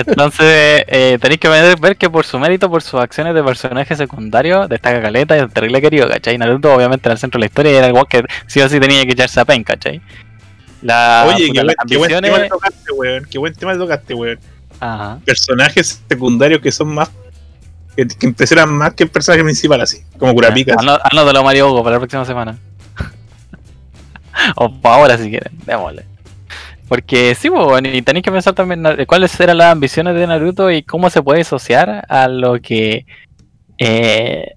B: Entonces, eh, tenéis que ver, que por su mérito, por sus acciones de personaje secundario, destaca Caleta y es terrible querido, ¿cachai? Naruto, obviamente, en el centro de la historia y era el que sí o sí tenía que echarse a Pain, ¿cachai? La,
C: Oye,
B: puta,
C: qué buen, qué buen tema
B: ambiciones-
C: tocaste, weón. Qué buen tema tocaste, weón.
B: Ajá.
C: Personajes secundarios que son más. que, que impresionan más que el personaje principal, así. Como Kurapika. así.
B: Anótalo Mario Hugo para la próxima semana. [laughs] o para ahora si quieren, démosle. Porque sí, pues, bueno, y tenéis que pensar también cuáles eran las ambiciones de Naruto y cómo se puede asociar a lo que. eh,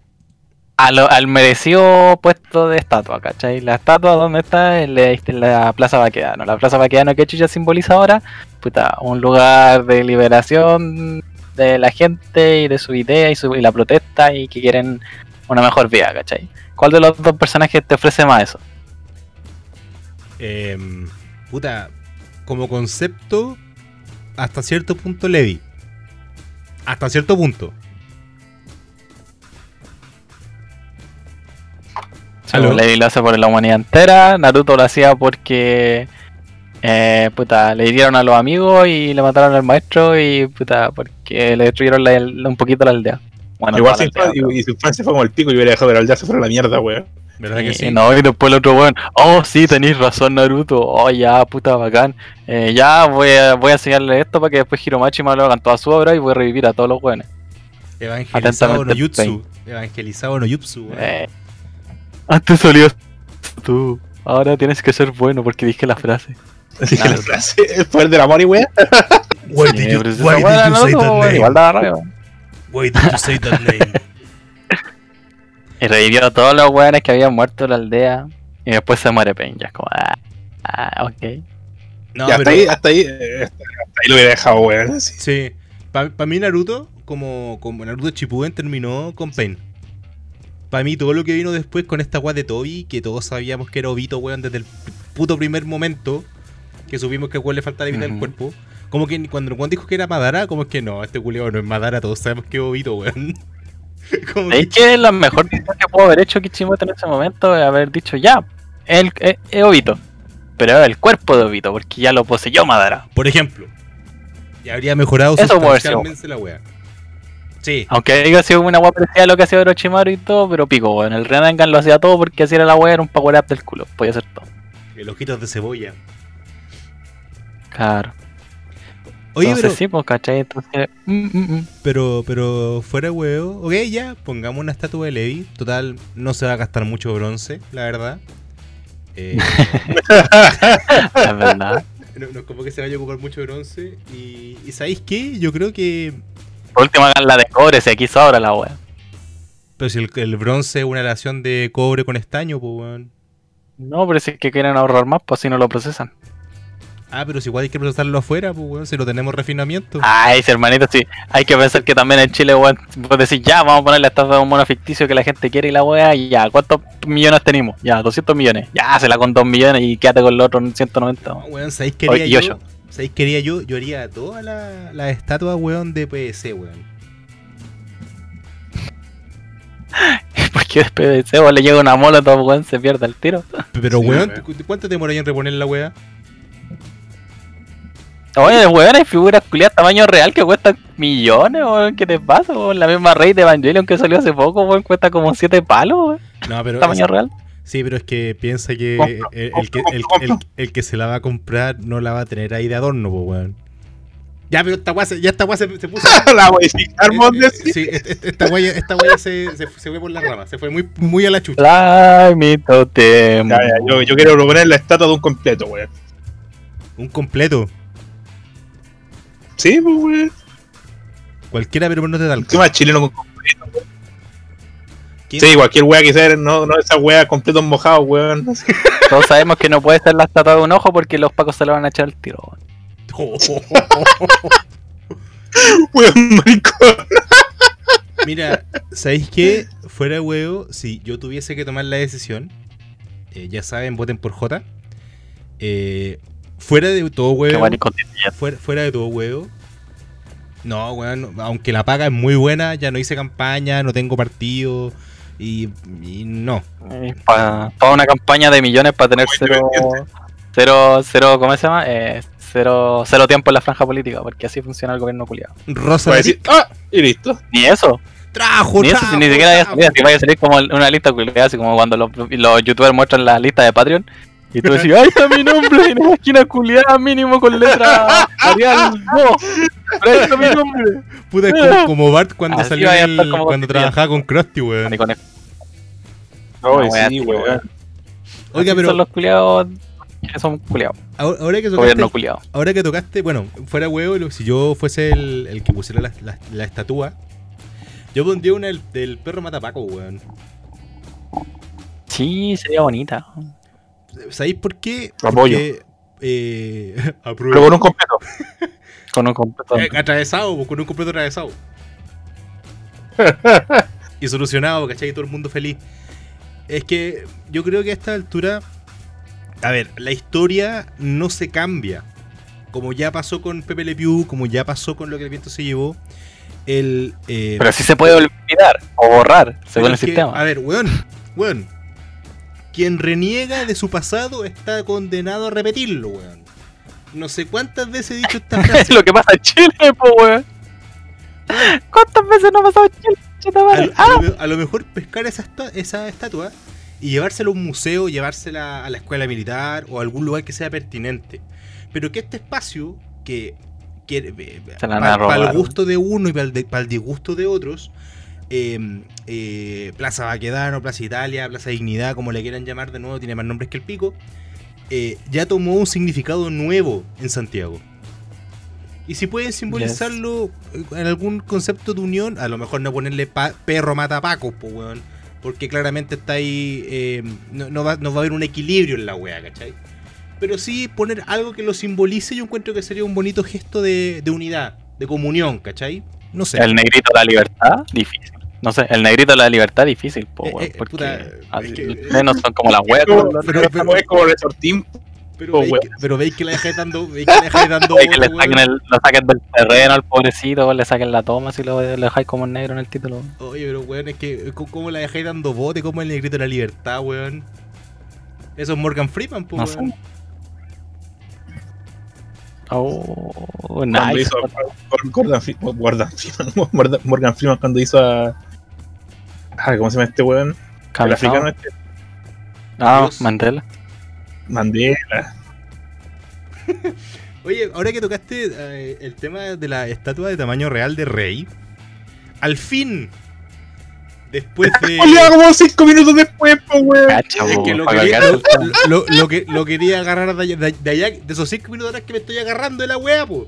B: a lo- al merecido puesto de estatua, ¿cachai? La estatua, ¿dónde está? En la, en la Plaza Baquedano. La Plaza Baquedano, ¿qué chucha simboliza ahora? Puta, un lugar de liberación de la gente y de su idea y, su, y la protesta y que quieren una mejor vida, ¿cachai? ¿Cuál de los dos personajes te ofrece más eso?
A: Em, puta, como concepto, hasta cierto punto Levi. Hasta cierto punto. ¿Aló?
B: Levi lo hace por la humanidad entera, Naruto lo hacía porque eh, puta, le hirieron a los amigos y le mataron al maestro y puta, porque le destruyeron la- un poquito la aldea. Bueno,
C: Igual
B: la aldea,
C: infancia, y, y su infancia fue como el pico y hubiera dejado que la aldea se fuera a la mierda, weón.
A: ¿Verdad
B: Y,
A: que sí?
B: no, y después el otro weón, oh sí, tenéis razón Naruto, oh ya, puta bacán, Eh, ya voy a, voy a enseñarle esto para que después Hiromachi me lo hagan toda su obra y voy a revivir a todos los weones.
A: Evangelizado no jutsu. Evangelizado no jutsu. weón.
B: Eh, antes solías tú, ahora tienes que ser bueno porque dije la frase.
C: Así que
B: Claro.
C: la frase, [laughs] el poder del amor y weón.
A: Why
B: Sí,
A: did you, why did say that name?
B: Igual daba rabia.
A: Why did you say that name? [laughs]
B: Y revivió a todos los weones que habían muerto en la aldea. Y después se muere Pain. Ya es como, ah, ah, ok.
A: No,
C: Y hasta
A: pero-
C: ahí, hasta ahí, eh, hasta, hasta ahí lo hubiera dejado, weón. así.
A: Sí. Para mí Naruto, como, como Naruto Shippuden terminó con Pain. Para mí todo lo que vino después con esta weá de Toby, que todos sabíamos que era Obito, weón, desde el puto primer momento, que supimos que a le faltaba vida en el
B: Ujú.
A: cuerpo. Como que cuando el weón dijo que era Madara, como es que no, este culiao no es Madara, todos sabemos que es Obito, weón. [laughs] como
B: Es que la mejor que pudo haber hecho Kishimoto en ese momento es haber dicho ya, él es, es Obito. Pero era el cuerpo de Obito, porque ya lo poseyó Madara.
A: Por ejemplo, y habría mejorado
B: Eso
A: sustancialmente la weá. Sí,
B: Aunque haya sido una guapa parecida a lo que hacía Orochimaru y todo, pero pico, weón. El Renangan lo hacía todo porque así era la wea, era un power up del culo. Podía hacer todo.
A: el ojitos de cebolla.
B: Claro.
A: Oye,
B: Entonces
A: pero,
B: sí, pues, ¿cachai? Entonces, mm, mm, mm.
A: pero, pero fuera huevo, ok, ya, pongamos una estatua de Levi. Total, no se va a gastar mucho bronce, la verdad. [laughs] Eh,
B: es verdad. [laughs]
A: no, no como que se vaya a ocupar mucho bronce. Y, y ¿sabéis qué? Yo creo que.
B: Por último, hagan la de cobre, si aquí sobra la wea.
A: Pero si el, el bronce es una relación de cobre con estaño, pues weón.
B: No, pero si es que quieren ahorrar más, pues si no lo procesan.
A: Ah, pero si igual hay que procesarlo afuera, pues weón, si no tenemos refinamiento.
B: Ay, hermanito, sí. Hay que pensar que también en Chile, weón, puedes decir, ya, vamos a poner la estatua de un mono ficticio que la gente quiere y la wea, y ya, ¿cuántos millones tenemos? Ya, 200 millones. Ya, se la con 2 millones y quédate con los otros 190.
A: No, weón, ¿sabéis
B: y
A: yo? ¿Sabéis qué haría yo? Yo haría todas las las estatuas, weón, de PVC, weón. [laughs]
B: Porque después de ese, weón, le llega una mola, todo weón, se pierde el tiro.
A: Pero,
C: Sí,
A: weón,
C: weón.
A: ¿cu- ¿cuánto te demoráis en reponer la weá?
B: Oye, weón, hay figuras culiadas tamaño real que cuestan millones, weón. ¿Qué te pasa, weón? La misma Rey de Evangelion que salió hace poco, weón, cuesta como 7 palos, weón.
A: No, pero.
B: Tamaño
A: esa-
B: real.
A: Sí, pero es que piensa que
C: Compra,
A: el, el que, el, el- el que se la va a comprar no la va a tener ahí de adorno, pues, weón. Ya, pero esta weá se, ya esta weá se, se puso. [laughs]
C: la modificar,
A: eh,
C: Mondes.
A: eh, sí, est- est- esta weá, esta weá se, se, se fue por la rama, se fue muy, muy a la chucha.
B: Fly me totem.
C: Ya, ya, yo, yo quiero proponer la estatua de un completo, weón.
A: Un completo.
C: Sí, pues, weón.
A: Cualquiera, pero no te da el
C: ¿Qué más chileno con completo?
A: ¿Qué
C: Sí, cualquier wea que sea, no, no esa wea completos mojados, weón.
B: Todos sabemos que no puede ser la estatua de un ojo porque los pacos se lo van a echar al tiro. [laughs]
C: Weón, maricón.
A: Mira, ¿sabéis qué? Fuera de huevo, si yo tuviese que tomar la decisión, eh, ya saben, voten por J. Eh, fuera de todo huevo, fuera, fuera de todo huevo. No, weón, aunque la paga es muy buena, ya no hice campaña, no tengo partido y, y no.
B: Eh, pa- Toda una campaña de millones para tener cero, cero, cero, ¿cómo se llama? Eh, cero, cero tiempo en la franja política, porque así funciona el gobierno culiado.
A: Rosa
C: a decir, ah, y listo.
B: Ni eso,
A: trajo,
B: ni eso, si ni siquiera vaya a salir, vaya a salir como una lista culiada, así como cuando los, los youtubers muestran la lista de Patreon. Y tú decís, ¡ay, está mi nombre! En una esquina culiada, mínimo con letra Arial 2. Pero ahí está mi nombre.
A: Puta, es como, como Bart cuando
B: Así
A: salió
B: vaya a
A: en
B: estar
A: el- cuando trabajaba con Krusty, weón.
B: Una wea
C: sí, weón.
A: Oiga, pero
B: Son los culiados que son culiados.
A: ahora, ahora que
B: Gobierno
A: tocaste,
B: culiado.
A: ahora que tocaste, bueno, fuera huevo, si yo fuese el, el que pusiera la, la- la estatua, yo pondría una del, del perro matapaco, weón.
B: Sí, sería bonita.
A: ¿Sabéis por qué?
C: Apoyo.
A: Porque, eh, [laughs]
C: Pero con un completo. [laughs]
B: Con un completo.
A: Eh, atravesado, pues, con un completo atravesado. [laughs] y solucionado, ¿cachai? Todo el mundo feliz. Es que yo creo que a esta altura, a ver, la historia no se cambia. Como ya pasó con Pepe Le Pew, como ya pasó con lo que el viento se llevó, el... eh,
B: Pero sí se puede olvidar o borrar, según el
A: que,
B: sistema.
A: A ver, weón, weón. Quien reniega de su pasado está condenado a repetirlo, weón. No sé cuántas veces he dicho esta [laughs] frase.
B: Es lo que pasa en Chile, po, weón. ¿Cuántas veces no ha pasado en Chile?
A: A, a
B: ¡Ah!
A: lo, a lo mejor pescar esa, esa estatua y llevársela a un museo, llevársela a la escuela militar o a algún lugar que sea pertinente. Pero que este espacio, que, que para el gusto de uno y para el, de- para el disgusto de otros, eh, eh, Plaza Baquedano, Plaza Italia, Plaza Dignidad, como le quieran llamar de nuevo, tiene más nombres que el pico, eh, ya tomó un significado nuevo en Santiago. Y si pueden simbolizarlo en algún concepto de unión, a lo mejor no ponerle pa- perro mata Paco, po, weón. Porque claramente está ahí. eh, no, no va, no va a haber un equilibrio en la wea, ¿cachai? Pero sí poner algo que lo simbolice, yo encuentro que sería un bonito gesto de, de unidad, de comunión, ¿cachai? No sé.
B: El negrito de la libertad, difícil. No sé, el negrito de la libertad, difícil, po,
A: Eh,
B: weón.
A: eh,
B: porque
A: puta,
B: así,
A: es que-
B: ustedes no son como las weas.
C: como-
A: pero-
C: es como-
A: pero-
C: es como resortín.
A: Pero,
C: Oh,
A: veis
C: weón.
A: que, pero veis que la dejáis dando, veis que la dejáis dando
B: que le saquen el, lo saquen del terreno al pobrecito, le saquen la toma si lo, lo dejáis como negro en el título.
A: Oye, pero weón, es que ¿cómo- ¿cómo la dejáis dando bote? ¿Cómo el negrito de la libertad, weón? Eso es Morgan Freeman, pues,
B: No sé.
A: weón.
B: Oh,
C: Cuando
B: nice.
C: hizo Morgan Freeman cuando hizo a. Ah, ¿Cómo se llama este weón? El africano este.
B: Ah,
A: Dios.
B: Mandela.
C: Mandela. [laughs]
A: Oye, ahora que tocaste eh, el tema de la estatua de tamaño real de Rey, al fin, después [laughs] de...
C: Olía como cinco minutos después, pues, weón.
B: Cacha,
A: Es que lo quería, lo,
B: el- [laughs]
A: lo- lo que, lo quería agarrar de allá, de, de allá, de esos 5 minutos atrás que me estoy agarrando de la wea, po.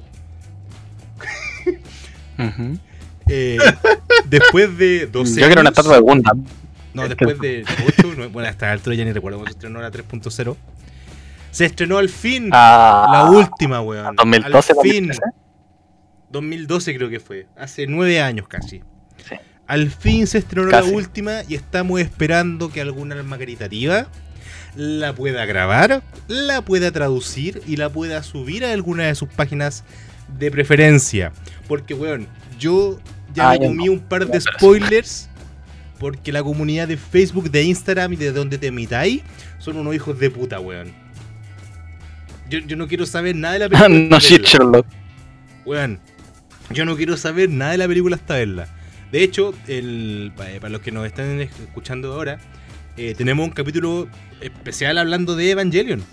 B: Ujú.
A: Eh, después de 12
B: Yo quiero una estatua de Gundam.
A: No, después de 8, no, bueno, hasta altura ya ni recuerdo cuando se estrenó la 3.0. Se estrenó al fin
B: Ah,
A: la última, weón.
B: 2012,
A: Al fin.
B: 2013.
A: 2012 creo que fue. Hace 9 años casi.
B: Sí.
A: Al fin se estrenó
B: Casi.
A: la última y estamos esperando que alguna alma caritativa la pueda grabar, la pueda traducir y la pueda subir a alguna de sus páginas de preferencia. Porque, weón, yo ya
B: Ah,
A: me comí
B: no.
A: un par de spoilers. Porque la comunidad de Facebook, de Instagram y de donde te emitáis son unos hijos de puta, weón. Yo, yo no quiero saber nada de la película. [laughs]
B: no shit. Sherlock.
A: Weón, yo no quiero saber nada de la película hasta verla. De hecho, el, pa- para los que nos están escuchando ahora, eh, tenemos un capítulo especial hablando de Evangelion.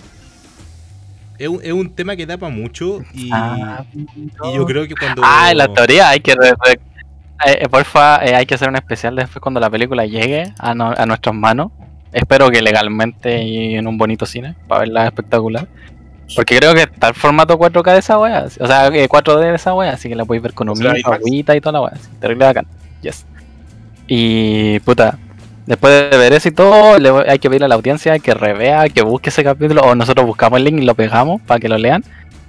A: Es un, es un tema que da para mucho y,
B: Ah,
A: y yo creo que cuando...
B: Ah, en la teoría hay que. re- eh, eh, porfa, eh, hay que hacer un especial después cuando la película llegue a, no- a nuestras manos. Espero que legalmente y en un bonito cine para verla espectacular. Porque creo que está el formato 4K de esa wea. O sea, eh, 4D de esa wea, así que la podéis ver con
C: IMAX.
B: agüita y toda la wea. así, terrible bacán. Yes. Y puta, Después de ver eso y todo, le voy- hay que pedirle a la audiencia que revea, que busque ese capítulo, o nosotros buscamos el link y lo pegamos para que lo lean.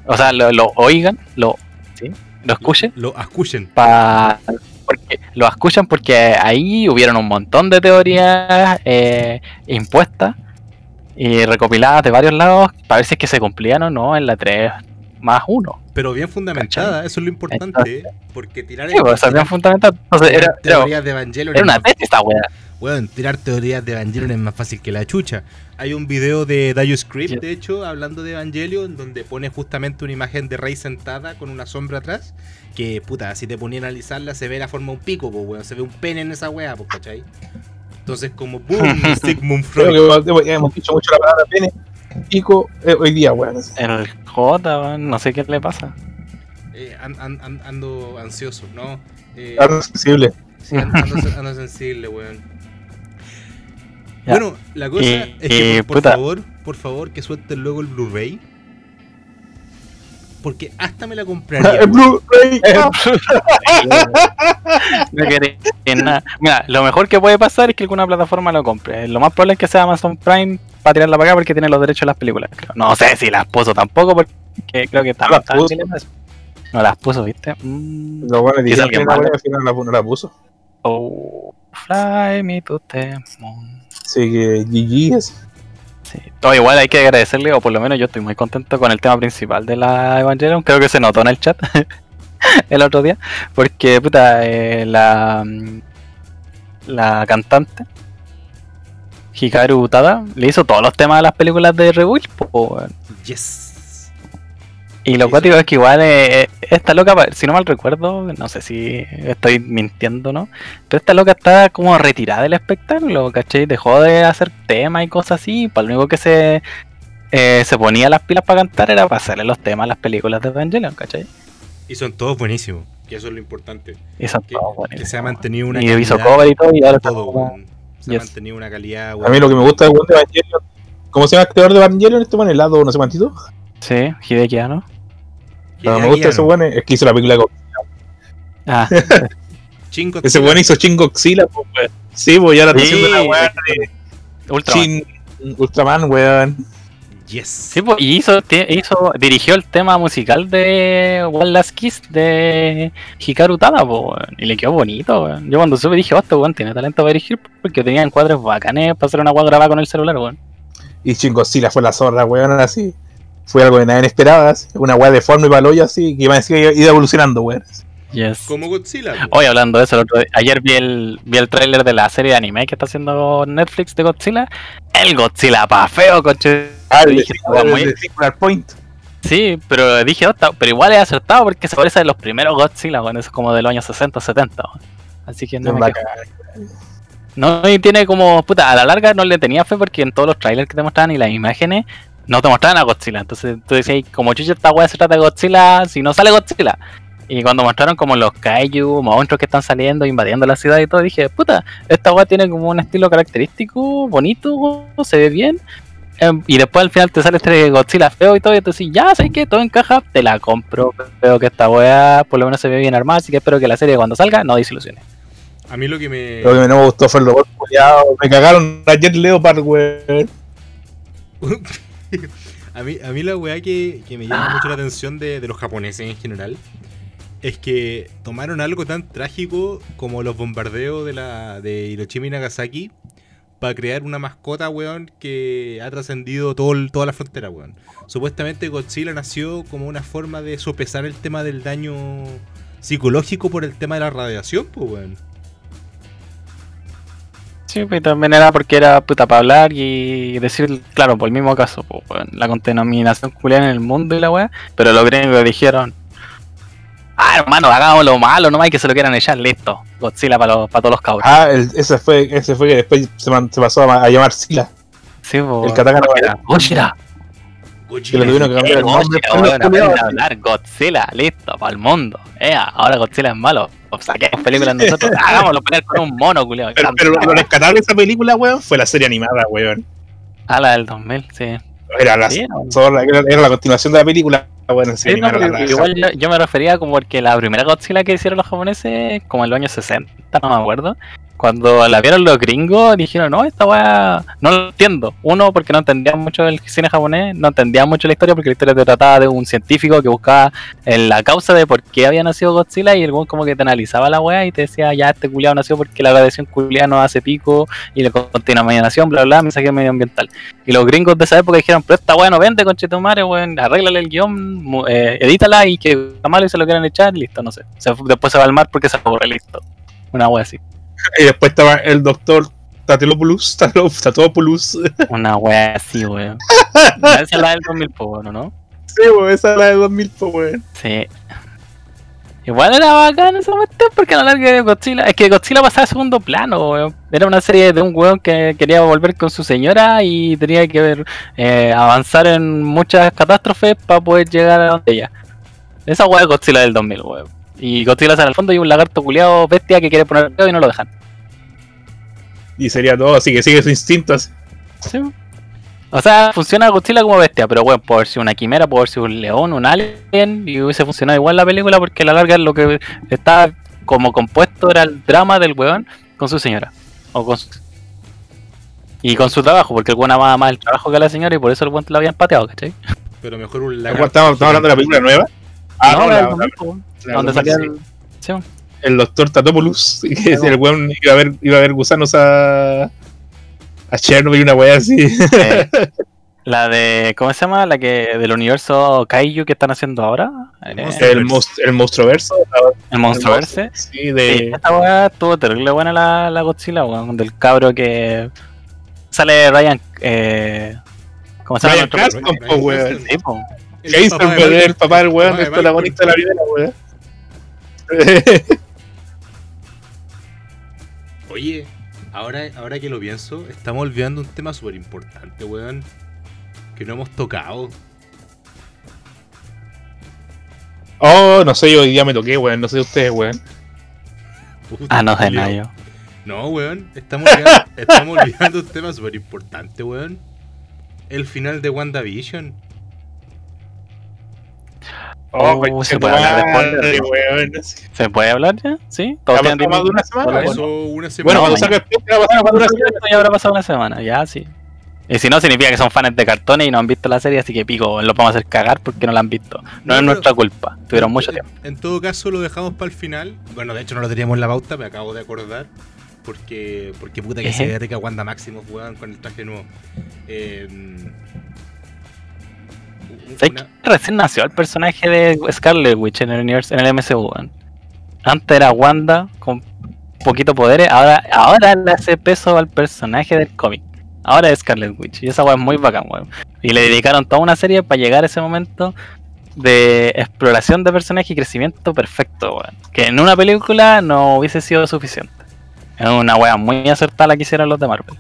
B: O sea, lo, lo oigan, lo, ¿sí? lo escuchen.
A: Lo escuchen.
B: Pa, porque lo escuchan porque ahí hubieron un montón de teorías eh, impuestas y recopiladas de varios lados para ver si es que se cumplían o no en la 3 más 1.
A: Pero bien fundamentada, eso es lo importante. Porque tirar,
B: Sí, pues, bien fundamental. Entonces, era,
A: teorías de Evangelion
B: era una tesis esta wea.
A: Weón, tirar teorías de Evangelion es más fácil que la chucha. Hay un video de Dio Script, de hecho, hablando de Evangelion, donde pone justamente una imagen de Rey sentada con una sombra atrás. Que, puta, si te ponía a analizarla, se ve la forma de un pico, pues, weón. Se ve un pene en esa weá, pues, ¿cachai? Entonces, como boom, [laughs] Sigmund
C: Creo
A: Freud.
C: que hemos- hemos dicho mucho la palabra pene. Pico eh, hoy día, weón.
B: El J, weón, no sé qué le pasa.
A: Eh, an- an- an- ando ansioso, ¿no? Eh,
C: Algo sensible.
A: sí, an- ando, ando sensible, weón.
B: Ya.
A: Bueno, la cosa
B: Y-
A: es que, por, por
B: puta.
A: favor, por favor, que suelten luego el Blu-ray. Porque hasta me la [laughs] compraría.
C: El Blu-ray. [laughs]
B: No quería nada. Mira, lo mejor que puede pasar es que alguna plataforma lo compre. Lo más probable es que sea Amazon Prime para tirarla para acá porque tiene los derechos de las películas. creo. No sé si las puso tampoco porque creo que
C: las
B: también estaba
C: puso.
B: chileno eso. No las puso, ¿viste? Mm. Quizá
C: dijeron
B: alguien
C: que no la- no la puso.
B: Oh, fly me to the moon.
C: Así que GG es.
B: Sí. Igual hay que agradecerle, o por lo menos yo estoy muy contento con el tema principal de la Evangelion. Creo que se notó en el chat [laughs] el otro día. Porque, puta, eh, la, mm, la cantante Hikaru Utada le hizo todos los temas de las películas de Rebuild.
A: Yes.
B: Y lo
A: Sí,
B: cuático es que igual eh, esta loca, si no mal recuerdo, no sé si estoy mintiendo o no, pero esta loca está como retirada del espectáculo, ¿cachai? Dejó de hacer temas y cosas así, para lo único que se, eh, se ponía las pilas para cantar era para hacerle los temas a las películas de Evangelion, ¿cachai?
A: Y son todos buenísimos, que eso es lo importante.
B: Y son
A: Que,
B: todos
A: que
B: buenísimos.
A: se ha mantenido una
B: Y hizo
A: calidad.
B: cover y todo, y ahora
A: todo,
B: como-.
A: Se
B: Yes.
A: ha mantenido una calidad,
C: A
A: weón.
C: mí lo que me gusta de weón de Evangelion. ¿Cómo se llama el creador de Evangelion? Este weón, el lado, no sé cuántito.
B: Sí, Hideki ¿no?
A: Que
C: Lo que me gusta de ese
A: no.
C: weón es que hizo la película con.
B: Ah, [laughs]
A: Chingo
C: Ese weón hizo Shin Godzilla, pues, weón. Sí, pues ya la
B: Sí,
C: haciendo la weá de
B: Ultraman.
C: Ultraman, weón.
A: Yes.
B: Sí, pues, y hizo, hizo, dirigió el tema musical de One Last Kiss de Hikaru Tada, po, weón, y le quedó bonito, weón. Yo cuando supe dije, oh, este weón tiene talento para dirigir, porque tenía encuadres bacanes para hacer una weá grabada con el celular, weón.
C: Y Shin Godzilla fue la zorra, weón, así. Fue algo que nadie esperaba, así. Una weá de forma y paloya, así, que iba a decir que iba evolucionando, weón.
B: Yes.
A: Como Godzilla.
B: Hoy hablando de eso, el otro día- ayer vi el, vi el tráiler de la serie de anime que está haciendo Netflix de Godzilla. El Godzilla pa' feo, coche.
C: Ah, el de,
B: Dije,
C: el
B: muy-
C: Point.
B: Sí, pero dije, "Oh, está- pero igual es acertado porque se parece a los primeros Godzilla, weón, eso es como de los años 60, 70. weón. Así que no me. No, y tiene como, puta, a la larga no le tenía fe porque en todos los trailers que te mostraban y las imágenes no te mostraban a Godzilla. Entonces tú decías, como chucha esta weá se trata de Godzilla, si no sale Godzilla. Y cuando mostraron como los kaiju, monstruos que están saliendo, invadiendo la ciudad y todo, dije, puta, esta weá tiene como un estilo característico, bonito, se ve bien. Em, y después al final te sale este Godzilla feo y todo, y tú dices, ya, ¿sabes qué? Todo encaja, te la compro. Veo que esta weá por lo menos se ve bien armada, así que espero que la serie cuando salga no desilusione.
A: A mí lo que me.
C: Lo que no me gustó fue el robot. Me cagaron ayer Leopard, weón. [laughs]
A: a, mí, a mí la weá que, que me llama mucho la atención de, de los japoneses en general es que tomaron algo tan trágico como los bombardeos de, la, de Hiroshima y Nagasaki para crear una mascota, weón, que ha trascendido toda la frontera, weón. Supuestamente Godzilla nació como una forma de sopesar el tema del daño psicológico por el tema de la radiación, pues, weón.
B: Sí, pues también era porque era puta para hablar y decir, claro, por el mismo caso, la contaminación culiada en el mundo y la weá, pero los gringos dijeron, ah, hermano, hagamos lo malo nomás y que se lo quieran echar, listo, Godzilla para para todos los cabros.
C: Ah, el- ese fue ese fue que después se, man- se pasó a, a llamar Sila.
B: sí,
C: el katakana
B: Godzilla,
C: Que le tuvieron que cambiar el nombre.
B: Godzilla,
C: por los
B: weón,
C: culiados,
B: aprende a hablar, Godzilla, listo, para el mundo, eh, ahora Godzilla es malo, o saquemos películas nosotros, [laughs] hagámoslo pelear con un mono, culiado,
C: Pero, pero lo rescatable de esa película, weón, fue la serie animada, weón.
B: ah, la del 2000, sí.
C: Era la,
B: Sí,
C: zorra, era, era la continuación de la película, weón, la serie
B: Sí, no,
C: la
B: igual yo, yo me refería como porque la primera Godzilla que hicieron los japoneses, como en los años 60, no me acuerdo, Cuando la vieron los gringos, dijeron, no, esta weá no lo entiendo. Uno, porque no entendía mucho el cine japonés, no entendía mucho la historia, porque la historia te trataba de un científico que buscaba en la causa de por qué había nacido Godzilla y el weón como que te analizaba la weá y te decía, ya este culiado nació porque la radiación culiada no hace pico y la contaminación, bla, bla, mensaje medioambiental. Y los gringos de esa época dijeron, pero esta weá no vende, conchetumare, weón, arréglale el guion, eh, edítala y que está malo y se lo quieran echar, listo, no sé. Se- después se va al mar porque se aburre, listo. Una weá así.
C: Y después estaba el doctor Tatelopoulos, Tatelo- Tatopoulos.
B: Una wea así, weón. Esa es la del 2000, po, bueno, ¿no?
C: Sí, weón, esa es la de 2000, pues, weón.
B: Sí. Igual era bacán esa cuestión porque a la larga de Godzilla. Es que Godzilla pasaba a segundo plano, weón. Era una serie de un weón que quería volver con su señora y tenía que ver, eh, avanzar en muchas catástrofes para poder llegar a donde ella. Esa wea es Godzilla del 2000, weón. Y Godzilla sale al fondo y un lagarto culiado bestia que quiere poner y no lo dejan.
C: Y sería todo, así que sigue su instinto. así.
B: Sí. O sea, funciona Godzilla como bestia, pero bueno, puede haber sido una quimera, puede haber sido un león, un alien, y hubiese funcionado igual la película porque a la larga lo que estaba como compuesto era el drama del weón con su señora. O con su- Y con su trabajo, porque el weón amaba más el trabajo que a la señora y por eso el weón lo habían pateado, ¿cachai?
A: Pero mejor un
C: Estamos, estamos hablando de la película nueva. Ah, no,
B: no,
C: la- la- la-
B: donde salía
C: sí.
B: el... Sí,
C: doctor Tatopoulos, [laughs] que el weón iba a ver, iba a ver gusanos a, a Chernobyl y una weá así.
B: Eh, la de, ¿cómo se llama? La que del universo Kaiju que están haciendo ahora.
A: El
B: Eh,
A: monstruo.
C: el, monst- el monstruoverso.
B: el Monsterverse.
C: Sí,
B: Sí,
C: de.
B: esta weá estuvo terrible buena la, la Godzilla, weón, del cabro que sale Ryan, eh, ¿cómo se llama?
C: Ryan Cranston, weón. Jason, weón, el papá del weón,
A: papá de
C: es protagonista de la weón. [laughs]
A: Oye, ahora, ahora que lo pienso, estamos olvidando un tema súper importante, weón. Que no hemos tocado.
C: Oh, no sé, yo hoy día me toqué, weón. No sé ustedes, weón.
A: Puta,
B: Ah, no sé nada yo.
A: No, weón. Estamos olvidando, [laughs] estamos olvidando un tema súper importante, weón. El final de WandaVision.
B: Oh,
C: conche
B: se puede hablar de
C: weón.
B: ¿Se puede hablar ya? ¿Sí?
C: ¿Ha
B: ¿Todos
C: pasado más de una semana? Bueno,
A: Pasó una semana.
C: Bueno, cuando salga el podcast,
B: Bueno,
C: más de una semana.
B: ya habrá pasado una semana, ya sí. Y si no, significa que son fans de cartones y no han visto la serie, así que pico, los vamos a hacer cagar porque no la han visto. No,
A: No,
B: es nuestra culpa, tuvieron mucho
A: En-
B: tiempo.
A: En todo caso, lo dejamos para el final. Bueno, de hecho, no lo teníamos en la pauta, me acabo de acordar. Porque, porque puta que se
B: Ejé.
A: ve rica Wanda Maximoff, weón, con el traje nuevo. Eh,
B: ¿Sabes recién nació el personaje de Scarlet Witch en el universo, en el MCU? Antes era Wanda con poquito poderes, ahora, ahora le hace peso al personaje del cómic. Ahora es Scarlet Witch. Y esa weá es muy bacán, weón. Y le dedicaron toda una serie para llegar a ese momento de exploración de personaje y crecimiento perfecto, weón. Que en una película no hubiese sido suficiente. Es una weá muy acertada la que hicieron los de Marvel.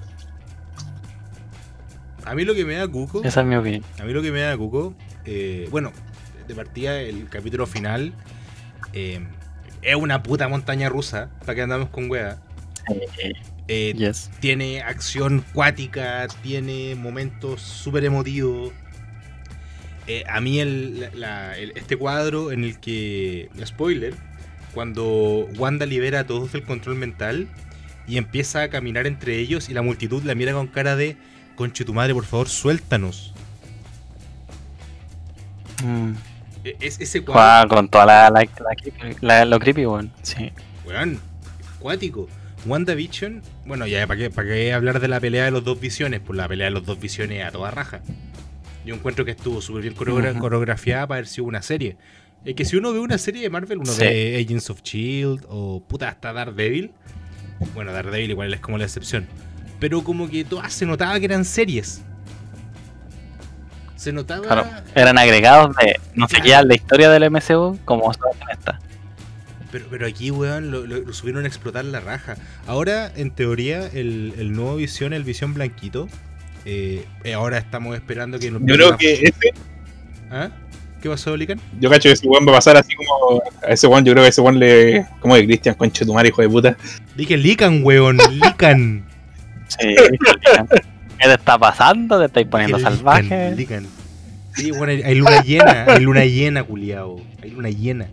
A: A mí lo que me da cuco.
B: Esa es mi opinión.
A: A mí lo que me da cuco. eh, bueno, de partida, el capítulo final. eh, es una puta montaña rusa. Para que andamos con wea. Eh,
B: Yes.
A: tiene acción cuática, tiene momentos súper emotivos. Eh, a mí el, la- la- el- este cuadro en el que, spoiler, cuando Wanda libera a todos del control mental y empieza a caminar entre ellos y la multitud la mira con cara de, conche tu madre, por favor, suéltanos.
B: Mm.
A: E- Es, ese cuadro,
B: con toda la, la, la- la- lo creepy, weón. Sí.
A: weón, cuático. WandaVision, bueno, ya, ¿para qué, ¿para qué hablar de la pelea de los dos visiones? Pues la pelea de los dos visiones a toda raja. Yo encuentro que estuvo súper bien coreogra- coreografiada para haber sido una serie. Es que si uno ve una serie de Marvel, uno
B: Sí.
A: ve Agents of Shield o puta hasta Daredevil. Bueno, Daredevil igual es como la excepción. Pero como que todas se notaba que eran series. Se notaba.
B: Claro. Eran agregados de no sé qué la historia del MCU como en esta.
A: Pero, pero aquí, weón, lo, lo- lo subieron a explotar la raja. Ahora, en teoría, el, el nuevo Visión, el Visión Blanquito, eh, eh, ahora estamos esperando que nos
C: Yo creo que ese,
A: ¿Ah? ¿Qué pasó, Lican?
C: yo cacho que ese weón va a pasar así como. A ese weón, yo creo que ese weón le. Como de Cristian, conche tu madre, hijo de puta.
A: Dije Lican, weón, Lican.
B: Sí. [laughs] ¿Qué te está pasando? ¿Te estáis poniendo salvaje?
A: Sí, bueno, hay, luna llena, hay luna llena, culiao. Hay luna llena.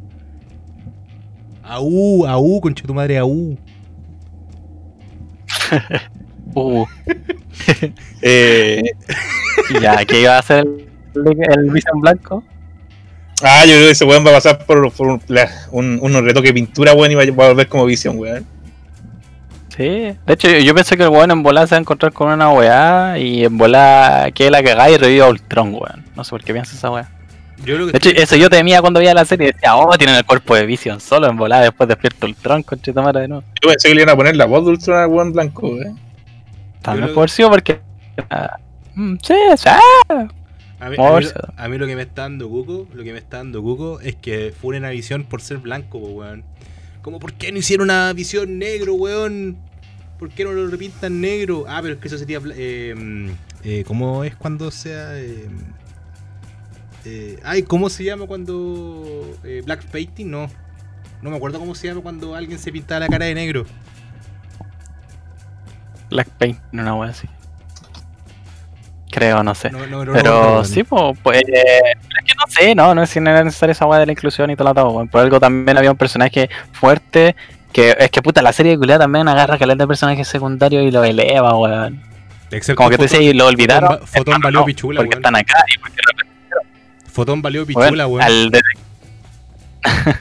A: Aú, aú, concha tu madre, aú. [laughs]
B: Uh, [laughs]
C: Eh,
B: ya, ¿qué iba a hacer el, el Vision Blanco?
C: ah, yo creo que ese weón va a pasar por, por un, la- un, de pintura, weón, y va, va a volver como visión, weón.
B: Sí, de hecho yo, yo pensé que el weón en volada se va a encontrar con una weá y en volada que la cagada y reviva a Ultron, weón. No sé por qué piensa esa weá.
A: Yo creo que
B: De hecho, eso yo temía cuando veía la serie. Decía, oh, tienen el cuerpo de Vision solo en volada. Después despierto Ultron, conchetamara de nuevo.
C: Yo pensé que le iban a poner la voz de Ultron al weón blanco, weón.
B: También por sí, porque. mm, sí, sí.
A: A mí, a mí- a lo que me está dando Cuco, lo que me está dando Cuco es que fue una visión por ser blanco, weón. Como, ¿por qué no hicieron una visión negro, weón? ¿Por qué no lo repintan negro? Ah, pero es que eso sería... Eh, mm, eh, ¿Cómo es cuando sea...? Eh, eh, ay, ¿cómo se llama cuando... eh, black painting? No. No me acuerdo cómo se llama cuando alguien se pintaba la cara de negro.
B: Black Paint, no una weá así. Creo, no sé.
A: No, no, no lo
B: Pero sí, pues, pues eh, es que no sé, no, no es si no era necesaria esa weá de la inclusión y todo lo todo, weón. Por algo también había un personaje fuerte que es que puta, la serie de culiada también agarra caleta de personajes secundarios y lo eleva, weón.
A: Excepto
B: Como que tú
A: Fotón-
B: dices, lo olvidaron.
A: Fotón, Fotón valió pichula,
B: Porque
A: weón.
B: están acá y porque
A: Fotón valió
B: Weón,
A: pichula, weón.
B: Al detec-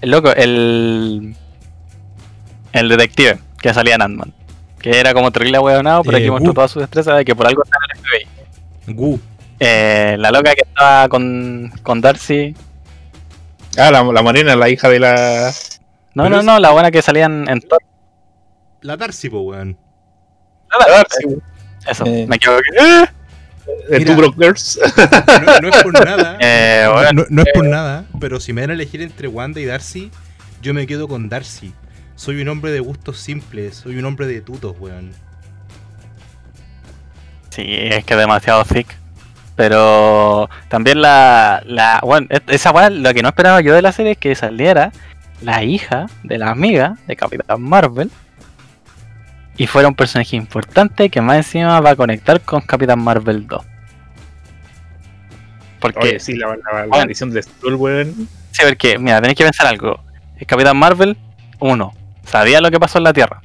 B: el [laughs] loco, el. El detective que salía en Ant-Man. Que era como terrible weonado, pero
A: Eh,
B: aquí mostró toda su destreza de que por algo está en el FBI.
A: Gu.
B: Eh, la loca que estaba con, con Darcy.
C: Ah, la, la morena, la hija de la.
B: No,
A: Pero
B: no,
A: es-
B: no, la buena que salía en, en Thor.
A: La Darcy, po, weón.
B: Eso,
C: Eh.
B: me equivoqué.
C: De
A: Mira.
C: Two Broke Girls. [laughs]
A: No, no es por nada. [laughs]
B: Eh,
A: no,
B: bueno,
A: no- no es por nada, pero si me dan a elegir entre Wanda y Darcy, yo me quedo con Darcy. Soy un hombre de gustos simples, soy un hombre de tutos, weón.
B: Sí, es que es demasiado thick. Pero también la. la bueno, esa weá, lo que no esperaba yo de la serie es que saliera la hija de la amiga de Capitán Marvel. Y fuera un personaje importante que más encima va a conectar con Capitán Marvel 2. Porque,
C: Oye, sí, la, la, la
B: Bueno.
C: maldición de Skrull, weón.
B: sí, porque, mira, tenéis que pensar algo. El Capitán Marvel, uno, sabía lo que pasó en la Tierra.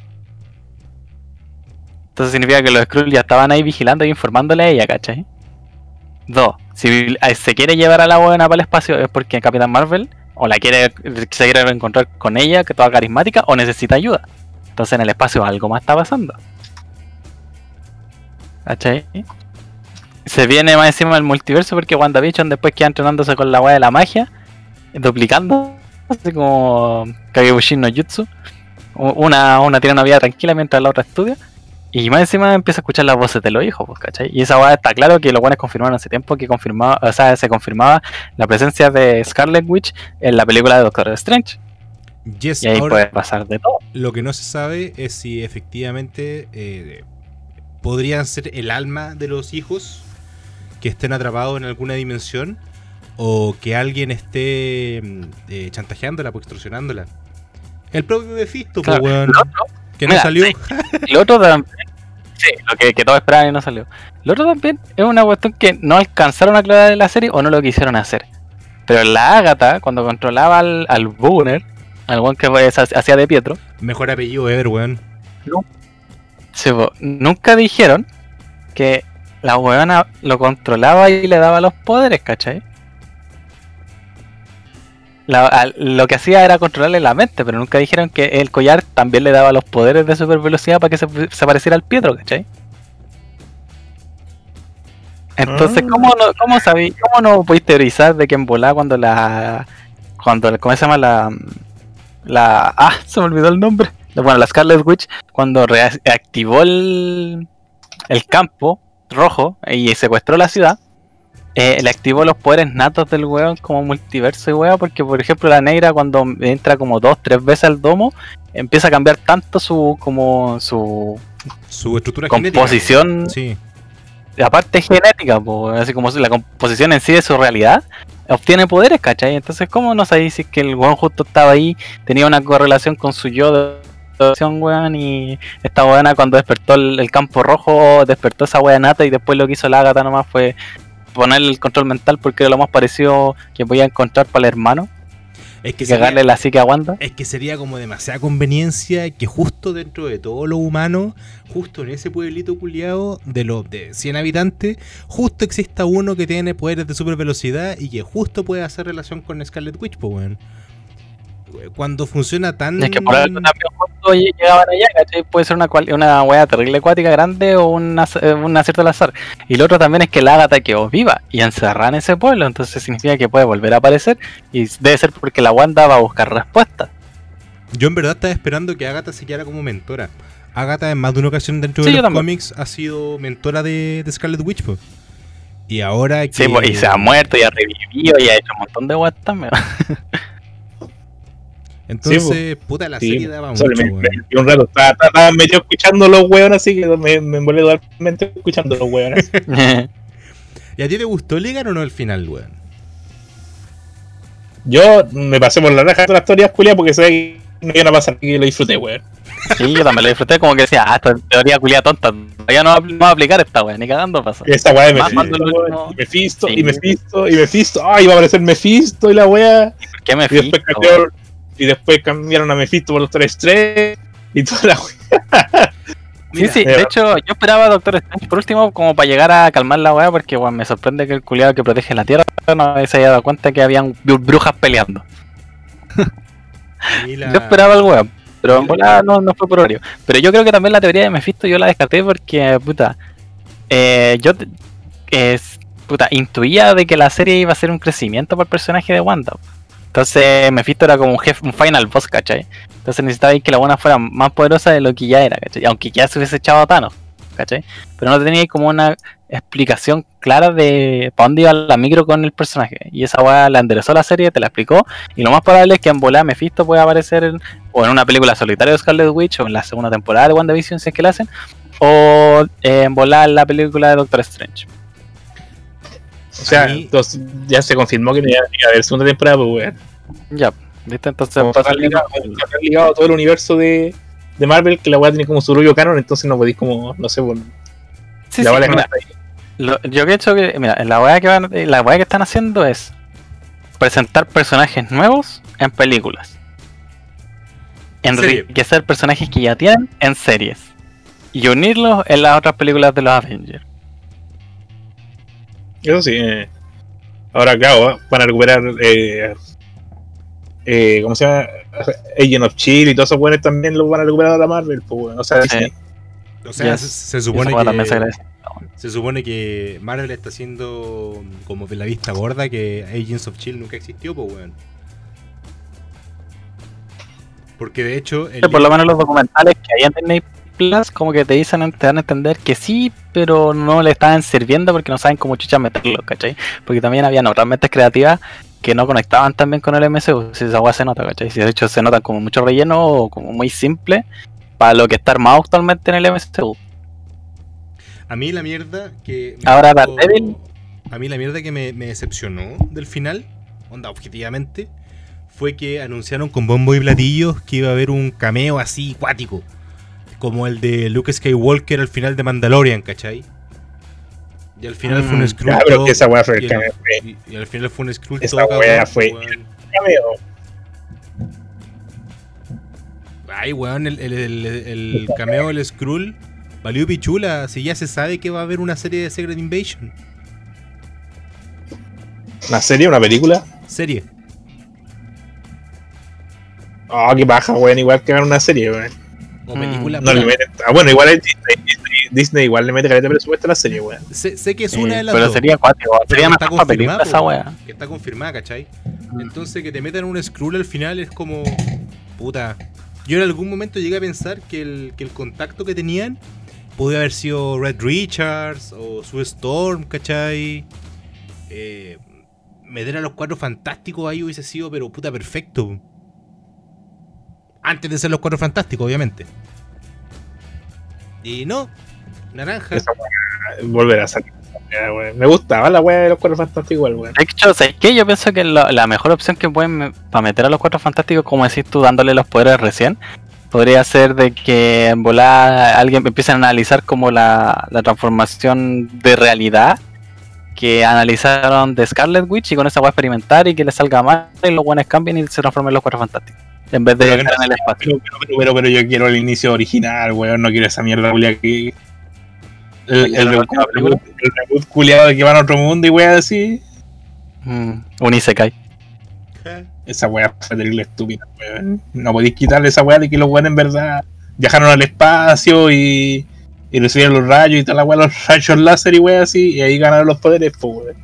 B: Entonces significa que los Skrull ya estaban ahí vigilando y informándole a ella, ¿cachai? Dos, si eh, se quiere llevar a la buena para el espacio es porque Capitán Marvel o la quiere se quiere reencontrar con ella, que toda carismática, o necesita ayuda. Entonces en el espacio algo más está pasando. ¿Cachai? Se viene más encima del multiverso porque WandaVision después queda entrenándose con la weá de la magia, duplicando, así como Kagebushin no Jutsu. Una, una tiene una vida tranquila mientras la otra estudia. Y más encima empieza a escuchar las voces de los hijos, pues, ¿cachai? Y esa weá está claro que los buenos confirmaron hace tiempo que confirmaba, o sea, se confirmaba la presencia de Scarlet Witch en la película de Doctor Strange.
A: Yes,
B: Y ahí
A: ahora,
B: puede pasar de todo.
A: lo que no se sabe es si efectivamente eh, podrían ser el alma de los hijos que estén atrapados en alguna dimensión o que alguien esté mm, eh, chantajeándola, pues extorsionándola. El propio Mephisto, pues,
B: Claro,
A: weón,
B: lo otro,
A: que no
B: mira,
A: salió.
B: sí. Lo otro también. Sí, lo que, que todos esperaban y no salió. Lo otro también es una cuestión que no alcanzaron a aclarar en la serie o no lo quisieron hacer. Pero la Agatha, cuando controlaba al, al Booner, al one que pues, hacía de Pietro,
A: Mejor apellido ever, weón.
B: po- nunca dijeron que la huevona lo controlaba y le daba los poderes, ¿cachai? La- lo que hacía era controlarle la mente, pero nunca dijeron que el collar también le daba los poderes de super velocidad para que se, se pareciera al Pietro, ¿cachai? Entonces,
C: Ah.
B: ¿cómo no, cómo sabí, cómo no podéis teorizar de que en volá cuando la. cuando ¿cómo se llama la. la. ah, se me olvidó el nombre. Bueno, la Scarlet Witch, cuando reactivó el, el campo rojo y secuestró la ciudad, eh, le activó los poderes natos del weón como multiverso y weón, porque por ejemplo la negra cuando entra como dos, tres veces al domo, empieza a cambiar tanto su como su
A: Su estructura
B: Composición-
A: genética. Sí.
B: aparte genética, po, así como la composición en sí de su realidad, obtiene poderes, ¿cachai? Entonces, ¿cómo no sabéis si es que el weón justo estaba ahí, tenía una correlación con su yo de weón, y esta weona cuando despertó el, el campo rojo, despertó esa wea nata y después lo que hizo la gata nomás fue ponerle el control mental porque era lo más parecido que podía encontrar para el hermano.
A: Es que sería,
B: la psique a Wanda.
A: es que sería como demasiada conveniencia que justo dentro de todo lo humano, justo en ese pueblito culiado de los de 100 habitantes, justo exista uno que tiene poderes de super velocidad y que justo puede hacer relación con Scarlet Witch, pues weón. Cuando funciona tan.
B: Es que por algo también justo llegaban allá, ¿cachai? Puede ser una, cual- una wea terrible acuática grande o una, eh, un acierto al azar. Y lo otro también es que la Agatha quedó viva y encerrada en ese pueblo, entonces significa que puede volver a aparecer y debe ser porque la Wanda va a buscar respuestas.
A: Yo en verdad estaba esperando que Agatha se quedara como mentora. Agatha en más de una ocasión dentro
B: Sí,
A: de los cómics ha sido mentora de, de Scarlet Witch. Y ahora que...
B: Sí, pues, y se ha muerto y ha revivido y ha hecho un montón de weas también. [laughs]
A: Entonces, puta, la
C: Sí,
A: serie daba mucho,
C: me-
A: weón.
C: un rato estaba, estaba- medio escuchando los hueones así que me, me envolé totalmente escuchando los hueones. [laughs] [laughs]
A: ¿Y a ti te gustó Ligan o no al final, weón?
C: Yo me pasé por la raja de las historias culiadas porque sé que no iban a pasar y lo disfruté, weón.
B: sí, yo también lo disfruté como que decía, ah, esta teoría culia tonta, ya no va, no va a aplicar esta wea, ni cagando pasa.
C: Esta weá de Mephisto, weón, y Mephisto,
B: Sí.
C: y Mephisto, y Mephisto, ay, iba a aparecer Mephisto y la weá.
B: ¿Por qué me
C: Y después, cambiaron a Mephisto por los 3-3 y toda la weá. [laughs]
B: Sí, sí, de
C: Eh,
B: hecho yo esperaba a Doctor Strange por último como para llegar a calmar la weá porque weón, me sorprende que el culiado que protege la Tierra no se haya dado cuenta que habían bru- brujas peleando.
A: La-
B: Yo esperaba el weón, pero en volada no, no fue por horario. Pero yo creo que también la teoría de Mephisto yo la descarté porque, puta, eh, yo es, puta, intuía de que la serie iba a ser un crecimiento para el personaje de Wanda. Entonces Mephisto era como un jefe, un final boss, ¿cachai? Entonces necesitaba que la buena fuera más poderosa de lo que ya era, ¿cachai? Aunque ya se hubiese echado a Thanos, ¿cachai? Pero no tenía como una explicación clara de para dónde iba la micro con el personaje. Y esa weá la enderezó la serie, te la explicó. Y lo más probable es que en volada Mephisto pueda aparecer en- o en una película solitaria de Scarlet Witch o en la segunda temporada de WandaVision si es que la hacen. O eh, en volada en la película de Doctor Strange.
C: O sea,
A: A mí-
C: entonces ya se confirmó que no iba a haber segunda temporada, pues weón.
B: Ya, ¿viste? Entonces pasa
C: está ligado, ligado a todo el universo de, de Marvel, que la weá tiene como su propio canon, entonces no podéis como, no sé, por,
B: Sí,
C: la
B: sí, mira,
C: ahí.
B: Lo- yo que he hecho que, mira, la weá que van, eh, la weá que están haciendo es presentar personajes nuevos en películas.
A: Serie.
B: Enriquecer personajes que ya tienen en series. Y unirlos en las otras películas de los Avengers.
C: Eso sí. eh. Ahora, claro, van a recuperar. Eh, eh, ¿Cómo se llama? Agent of Chill y todos esos buenos también los van a recuperar ahora Marvel. Pues, weón. o sea,
B: Sí.
C: Disney.
A: O sea,
B: Yes.
A: se, supone que... Se supone que Marvel está haciendo como de la vista gorda que Agents of Chill nunca existió, pues weón. Porque de hecho, el
B: Sí, por lo menos los documentales que hay en Disney Plus como que te dicen, te dan a entender que sí, pero no le estaban sirviendo porque no saben cómo chucha meterlo, ¿cachai? Porque también habían otras mentes creativas que no conectaban también con el MCU, si esa weá se nota, ¿cachai? Si de hecho se notan como mucho relleno o como muy simple para lo que está armado actualmente en el MCU.
A: a mí la mierda que...
B: Ahora
A: dejó-. A mí la mierda que me, me decepcionó del final, onda, objetivamente, fue que anunciaron con bombo y platillos que iba a haber un cameo así cuático. Como el de Luke Skywalker al final de Mandalorian, ¿cachai? Y al final fue
B: Mm,
A: un Skrull.
C: Ya, pero
A: todo-
C: que esa weá fue el
A: el-
C: cameo,
A: y- y al final fue un Skrull
C: Esa weá fue-
A: weón.
C: cameo.
A: Ay, weón, el, el- el- el cameo del Skrull valió pichula. Si ya se sabe que va a haber una serie de Secret Invasion.
C: ¿Una serie? ¿Una película?
A: Serie.
C: Oh, qué baja, weón. Igual que hagan una serie, weón.
A: O
B: Mm.
A: película.
C: No le
A: puta,
C: meten- ah, bueno, igual es Disney, Disney, Disney igual le mete caleta de presupuesto a la serie, weón.
A: sé, sé que es una de las
B: pero
A: dos.
B: sería
A: Pero
B: sería más película esa weá.
A: Que está confirmada, ¿cachai? Entonces que te metan un Skrull al final es como. Puta. Yo en algún momento llegué a pensar que el, que el contacto que tenían podía haber sido Red Richards o Sue Storm, ¿cachai? Eh, meter a los cuatro fantásticos ahí hubiese sido, pero puta, perfecto. Antes de ser los cuatro fantásticos, obviamente. Y no, naranja.
C: Esa weá, volver a salir. Me gustaba la weá de los cuatro fantásticos igual, weón.
B: De hecho, ¿sabes qué? Yo pienso que la, la mejor opción que pueden para meter a los cuatro fantásticos, como decís tú, dándole los poderes recién, podría ser de que en volada alguien empiece a analizar como la, la transformación de realidad que analizaron de Scarlet Witch y con esa weá experimentar y que le salga mal y los buenos cambien y se transformen en los cuatro fantásticos. En vez de
C: Pero,
B: estar en el espacio.
C: pero, pero, pero, pero yo quiero el inicio original, weón. No quiero esa mierda culia que. El, el,
B: ¿La
C: reboot- el culiado de que van a otro mundo y weón así.
B: Mm, un Isekai.
C: Esa weá fue terrible estúpida, weón. No podéis quitarle esa weá de que los weones en verdad viajaron al espacio y, y recibieron los rayos y tal la weá, los [laughs] rayos láser y weá así, y ahí ganaron los poderes, pues weón.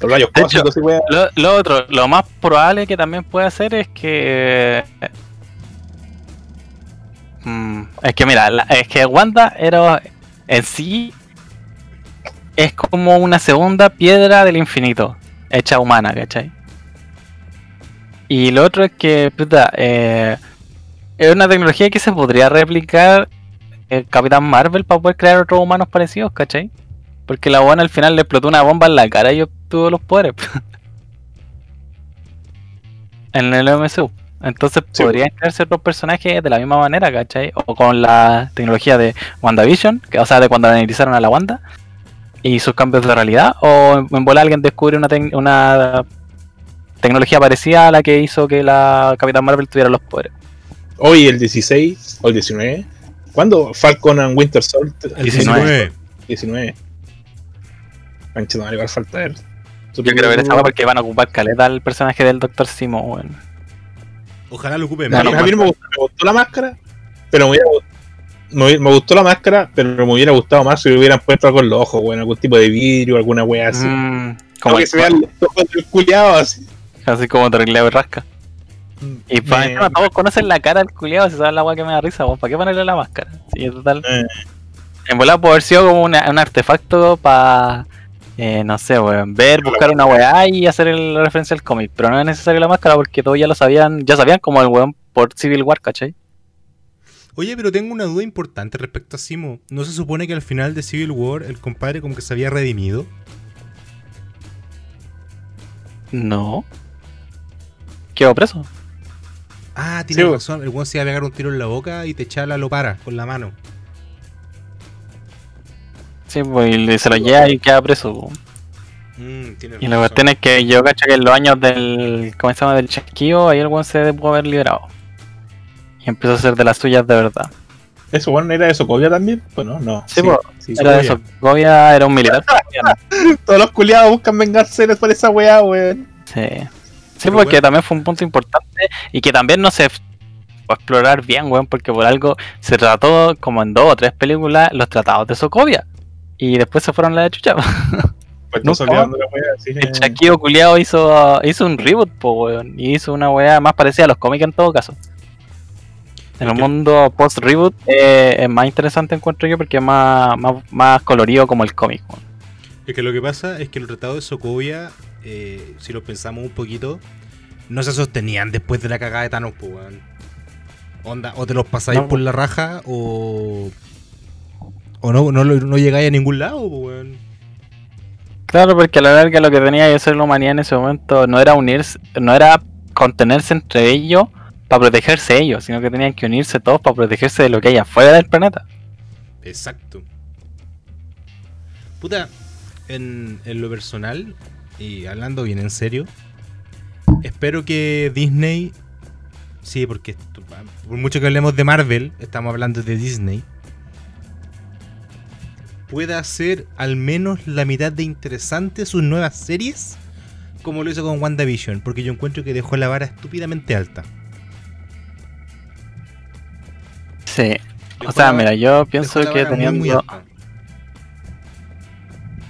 C: Los rayos cósmicos.
B: Lo, lo otro, lo más probable que también puede hacer es que. Mm, es que mira, la- es que Wanda era en sí. Es como una segunda piedra del infinito, hecha humana, ¿cachai? Y lo otro es que, puta, eh, es una tecnología que se podría replicar el Capitán Marvel para poder crear otros humanos parecidos, ¿cachai? Porque la buena al final le explotó una bomba en la cara y obtuvo los poderes. [laughs] en el MCU. Entonces
C: Sí,
B: podrían crearse otros personajes de la misma manera, ¿cachai? O con la tecnología de WandaVision, que, o sea, de cuando analizaron a la Wanda y sus cambios de realidad. O en bola alguien descubre una, tec- una tecnología parecida a la que hizo que la Capitán Marvel tuviera los poderes.
C: Hoy el 16 o el 19. ¿Cuándo? Falcon and Winter Soldier.
A: El
B: 19.
A: 19.
C: 19. Manche, no, igual falta ver.
B: Yo quiero ver esa weá porque van a ocupar caleta al personaje del Dr. Simo, weón.
A: Ojalá lo ocupen.
C: Mí,
B: No,
C: a mí no me, gustó, me gustó la máscara, pero me, hubiera, me, me gustó la máscara, pero me hubiera gustado más si le hubieran puesto algo en los ojos, weón, algún tipo de vidrio, alguna wea así.
B: Mm,
C: Como que se vean los ojos del culiado así.
B: Así como terrible rasca. Y para encima todos conocen la cara del culiado, si saben la weá que me da risa, weón. ¿Para qué ponerle la máscara? Sí, total.
C: Eh.
B: En volar puede haber sido como una- un artefacto para, no sé, weón, ver, buscar una weá y hacer el referencia al cómic. Pero no es necesario la máscara porque todos ya lo sabían, ya sabían como el weón por Civil War, ¿cachai?
A: Oye, pero tengo una duda importante respecto a Simo. ¿No se supone que al final de Civil War el compadre como que se había redimido?
B: No. Quedó preso.
A: Ah,
C: Sí, bo.
A: razón. El weón se iba a pegar un tiro en la boca y te echala lo para con la mano.
B: Sí, pues y se lo lleva y queda preso.
A: Mm, tienes
B: Y la cuestión es que yo cacho que en los años del. ¿Cómo se llama? Del chasquido, ahí el weón se pudo haber liberado. Y empezó a hacer de las suyas de verdad.
C: ¿Eso, bueno, era de Sokovia también? Bueno, no.
B: Sí, po.
C: sí,
B: Era de
C: Sokovia.
B: Sokovia, era un militar. [laughs]
C: Todos los culiados buscan vengarse por esa weá, weón.
B: Sí. Sí,
A: Pero,
B: porque también fue un punto importante y que también no se fue a explorar bien, weón, porque por algo se trató como en dos o tres películas los tratados de Sokovia. Y después se fueron la de chucha. [laughs]
C: Pues
B: No,
C: no olvidando la sí.
B: El Shaquille culiao hizo, hizo un reboot, po, weón. Y hizo una weá más parecida a los cómics en todo caso. En el mundo post-reboot eh, es más interesante encuentro yo porque es más, más, más colorido como el cómic. weón.
A: Es que lo que pasa es que los tratados de Sokovia, eh, si lo pensamos un poquito, no se sostenían después de la cagada de Thanos, pues, weón. Onda, o te los pasáis
B: No,
A: por la raja o. O no, no, llegáis a ningún lado, pues, weón.
B: Claro, porque a la larga lo que tenía que hacer la humanidad en ese momento no era unirse, no era contenerse entre ellos para protegerse ellos, sino que tenían que unirse todos para protegerse de lo que hay afuera del planeta.
A: Exacto. Puta, en, en lo personal, y hablando bien en serio, espero que Disney. Sí, porque esto- por mucho que hablemos de Marvel, estamos hablando de Disney. Pueda hacer al menos la mitad de interesante sus nuevas series, como lo hizo con WandaVision, porque yo encuentro que dejó la vara estúpidamente alta.
B: Sí.
A: Dejó
B: O sea, mira, yo pienso que
A: vara muy, muy
B: teniendo,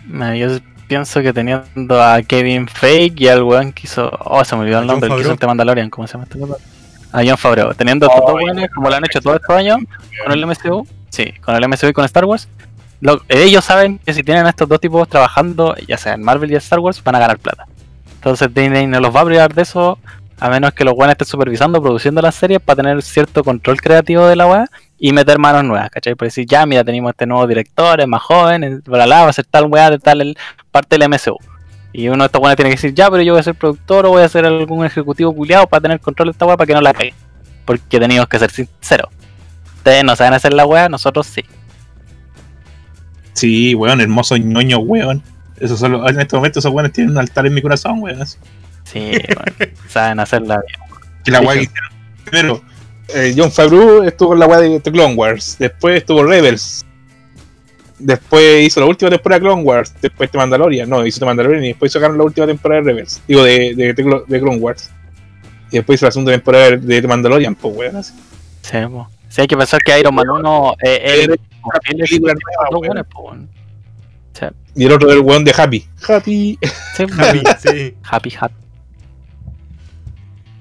B: mira, yo pienso que teniendo a Kevin Feige y al weón que hizo, oh, se me olvidó
A: A
B: el nombre, el que hizo el de Mandalorian, ¿cómo se llama este weón? A John Favreau, teniendo estos
C: Oh,
B: dos weones como lo han hecho todos estos años con el MCU, sí, con el MCU y con Star Wars, lo- ellos saben que si tienen a estos dos tipos trabajando, ya sea en Marvel y en Star Wars, van a ganar plata. Entonces Disney no los va a privar de eso, a menos que los weones estén supervisando, produciendo las series para tener cierto control creativo de la weá y meter manos nuevas, ¿cachai? Por decir, ya, mira, tenemos este nuevo director, es más joven, bla, bla, va a ser tal weá de tal el- parte del MCU. Y uno de estos weones tiene que decir, ya, pero yo voy a ser productor o voy a ser algún ejecutivo culiado para tener control de esta weá para que no la cague. Porque tenemos que ser sinceros. Ustedes no saben hacer la weá, nosotros sí.
C: Sí, weón, hermoso ñoño, weón. Eso solo, en este momento esos weones tienen un altar en mi corazón, weón. así.
B: Sí, weón. [laughs] Saben hacerla bien.
C: Que la weá que
B: sí.
C: hicieron. Primero, eh, John Favreau estuvo en la weá de, de Clone Wars. Después estuvo Rebels. Después hizo la última temporada de Clone Wars. Después de Mandalorian. No, hizo The Mandalorian y después sacaron la última temporada de Rebels. Digo, de, de, de Clo- de Clone Wars. Y después hizo la segunda temporada de, The Mandalorian, pues weón. así.
B: Sí, po. Sí, hay que pensar que Iron Man 1 eh,
C: Era
B: es
C: weón.
B: weón.
C: Y el otro era el weón de Happy. Happy.
B: sí, [laughs]
A: Javi, sí.
B: happy, happy.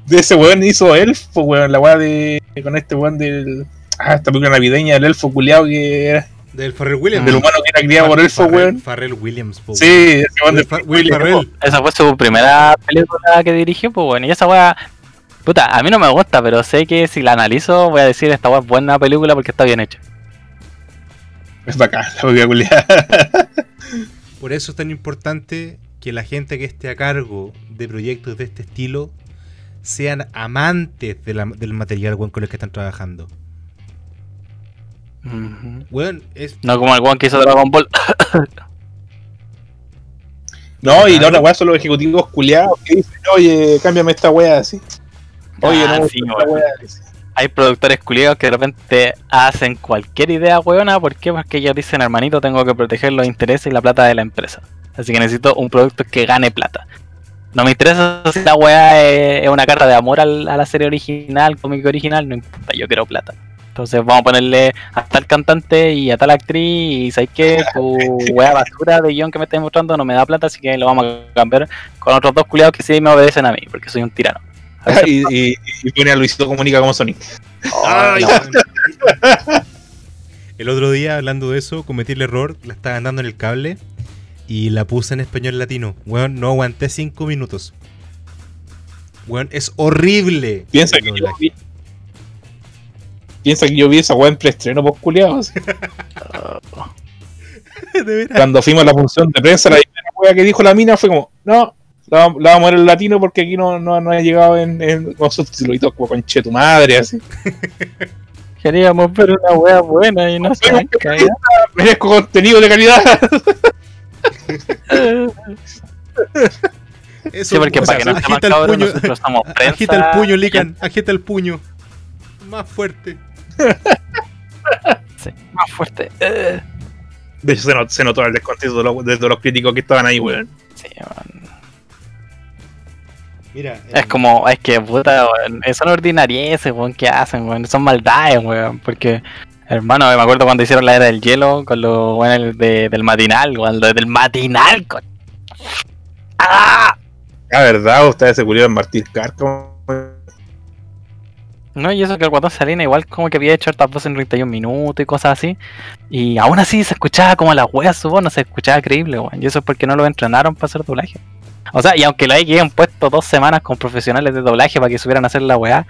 C: De ese weón hizo Elfo, weón. La weá de. Con este weón del. Ah, esta película navideña del elfo culiado que era.
A: Del Farrell Williams.
C: Del humano que era criado por elfo,
A: Farrell-
C: weón.
A: Farrell Williams, po,
C: Sí,
A: weón.
C: ese weón de.
A: Farrell.
B: Esa fue su primera película que dirigió, pues bueno, y esa weá, puta, a mí no me gusta, pero sé que si la analizo voy a decir esta es buena película porque está bien hecha.
C: Es bacán, la película. [laughs]
A: Por eso es tan importante que la gente que esté a cargo de proyectos de este estilo sean amantes de la- del material con el que están trabajando. Weón, es.
B: No como el weón que hizo Dragon Ball.
C: No, y la otra weá son los ejecutivos culiados que dicen, oye, cámbiame esta weá así. Oye,
B: Ah,
C: no,
B: sí. Hay productores culiados que de repente hacen cualquier idea weona, ¿por qué? Porque ellos dicen, hermanito, tengo que proteger los intereses y la plata de la empresa. Así que necesito un producto que gane plata. No me interesa si la weá es, una carta de amor a la serie original, cómic original, no importa, yo quiero plata. Entonces vamos a ponerle a tal cantante y a tal actriz y ¿sabes qué? Tu weá basura de guion que me estás mostrando no me da plata, así que lo vamos a cambiar con otros dos culiados que sí me obedecen a mí, porque soy un tirano. [laughs]
C: Y, y, y pone a Luisito Comunica como Sonic.
A: Ay,
B: no.
A: weón. El otro día, hablando de eso, cometí el error, la estaba andando en el cable y la puse en español latino. Weón, no aguanté cinco minutos. Weón, es horrible.
C: Piensa que yo vi. Piensa que yo vi esa weá en preestreno, [laughs]
A: veras.
C: Cuando fuimos a la función de prensa, la primera weá que dijo la mina fue como, no, la, la vamos a ver en latino porque aquí no, no, no ha llegado en, en con subtítulos y todo, como conche tu madre, así. [laughs]
B: Queríamos ver una wea buena y no se cagado.
C: Merezco contenido de calidad.
A: Eso,
B: Sí, porque para
A: sea,
B: que no
A: agita el puño,
B: nosotros somos prensa. [laughs]
A: agita el puño, Lican, agita el puño. Más fuerte.
B: Sí, más fuerte.
C: De hecho, se, not- se notó el descontento de los, de los críticos que estaban ahí, weón.
B: sí, man.
A: Mira,
B: Es como, es que puta, son ordinarieces, weón, que hacen, weón, son maldades, weón, porque, hermano, me acuerdo cuando hicieron la era del hielo con lo, weón, el de- del matinal, weón, lo del matinal, con... ¡Ah!
C: La verdad, ustedes se murieron en Martín Carco.
B: No, y eso que el guatón Salina igual como que había hecho hartas voces en 31 minutos y cosas así. Y aún así se escuchaba como la wea su voz, no se escuchaba creíble, weón. Y eso es porque no lo entrenaron para hacer doblaje. O sea, y aunque lo hayan puesto dos semanas con profesionales de doblaje para que supieran hacer la weá,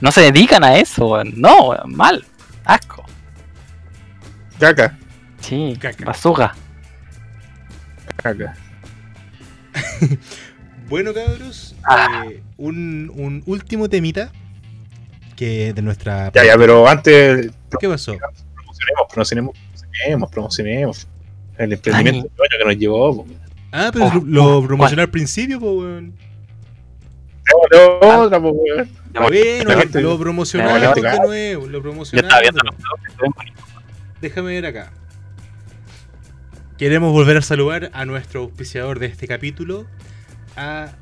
B: no se dedican a eso, weón. No, mal. Asco.
C: Caca.
B: Sí,
A: Caca.
B: basura.
C: Caca. [laughs]
A: Bueno, cabros,
B: Ah.
A: eh, un, un último temita que de nuestra.
C: Ya, ya, pero antes
A: ¿Qué pasó?
C: promocionemos, promocionemos, promocionemos, promocionemos. El emprendimiento del año que nos llevó.
A: Ah, pero
B: Oh,
A: lo
B: oh,
A: promocioné al principio, pues, weón.
C: Démosle otra, po, weón.
A: Bueno, lo promocionamos
C: gente
A: de
C: caga.
A: nuevo, lo
B: bonitos.
A: Déjame ver acá. Queremos volver a saludar a nuestro auspiciador de este capítulo. A.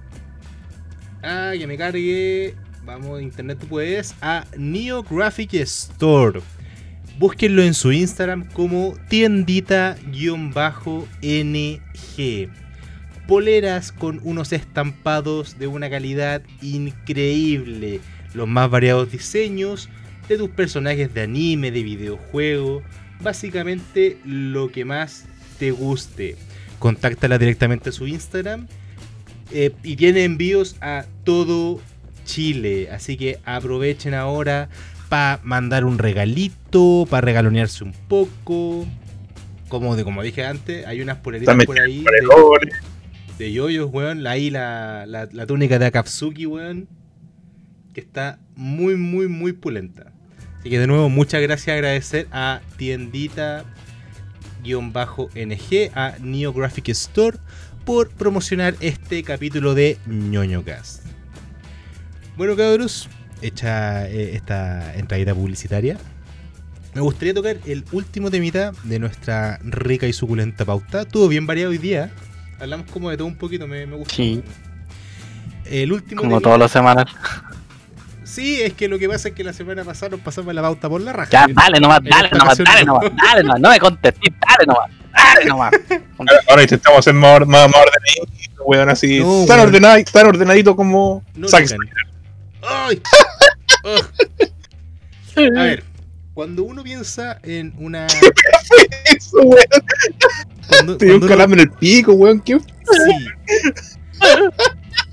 A: Ah, que me cargue. Vamos, internet tú puedes. A Neo Graphic Store. Búsquenlo en su Instagram como tiendita-ng. Poleras con unos estampados de una calidad increíble. Los más variados diseños de tus personajes de anime, de videojuego. Básicamente lo que más te guste. Contáctala directamente a su Instagram. eh, y tiene envíos a todo Chile. Así que aprovechen ahora para mandar un regalito, para regalonearse un poco. Como, de, como dije antes, hay unas poleritas por ahí de, de yoyos, weón. Ahí la, la, la túnica de Akatsuki, weón. Que está muy, muy, muy pulenta. Así que de nuevo, muchas gracias, agradecer a Tiendita NG a Neo Graphic Store por promocionar este capítulo de ñoño Cast. Bueno, cabros, hecha eh, esta entradita publicitaria, me gustaría tocar el último temita de nuestra rica y suculenta pauta. Estuvo bien variado hoy día. Hablamos como de todo un poquito, me, me gustó.
B: Sí.
A: El último
B: Como todas las semanas.
A: Sí, es que lo que pasa es que la semana pasada nos pasamos la pauta por la raja.
B: Ya, dale nomás, dale nomás, dale
A: no.
B: nomás, dale nomás. No me contestes, dale nomás, dale nomás.
C: Ahora intentamos ser más, más, más ordenaditos, weón, así.
A: No,
C: tan,
A: weón.
C: ordenadito, tan ordenadito como
A: No
C: Zack.
A: A ver, cuando uno piensa en una. [laughs]
C: Eso, weón.
A: Cuando,
C: Te dio un
A: cuando uno-
C: calambre en el pico, weón. ¿Qué?
A: Sí.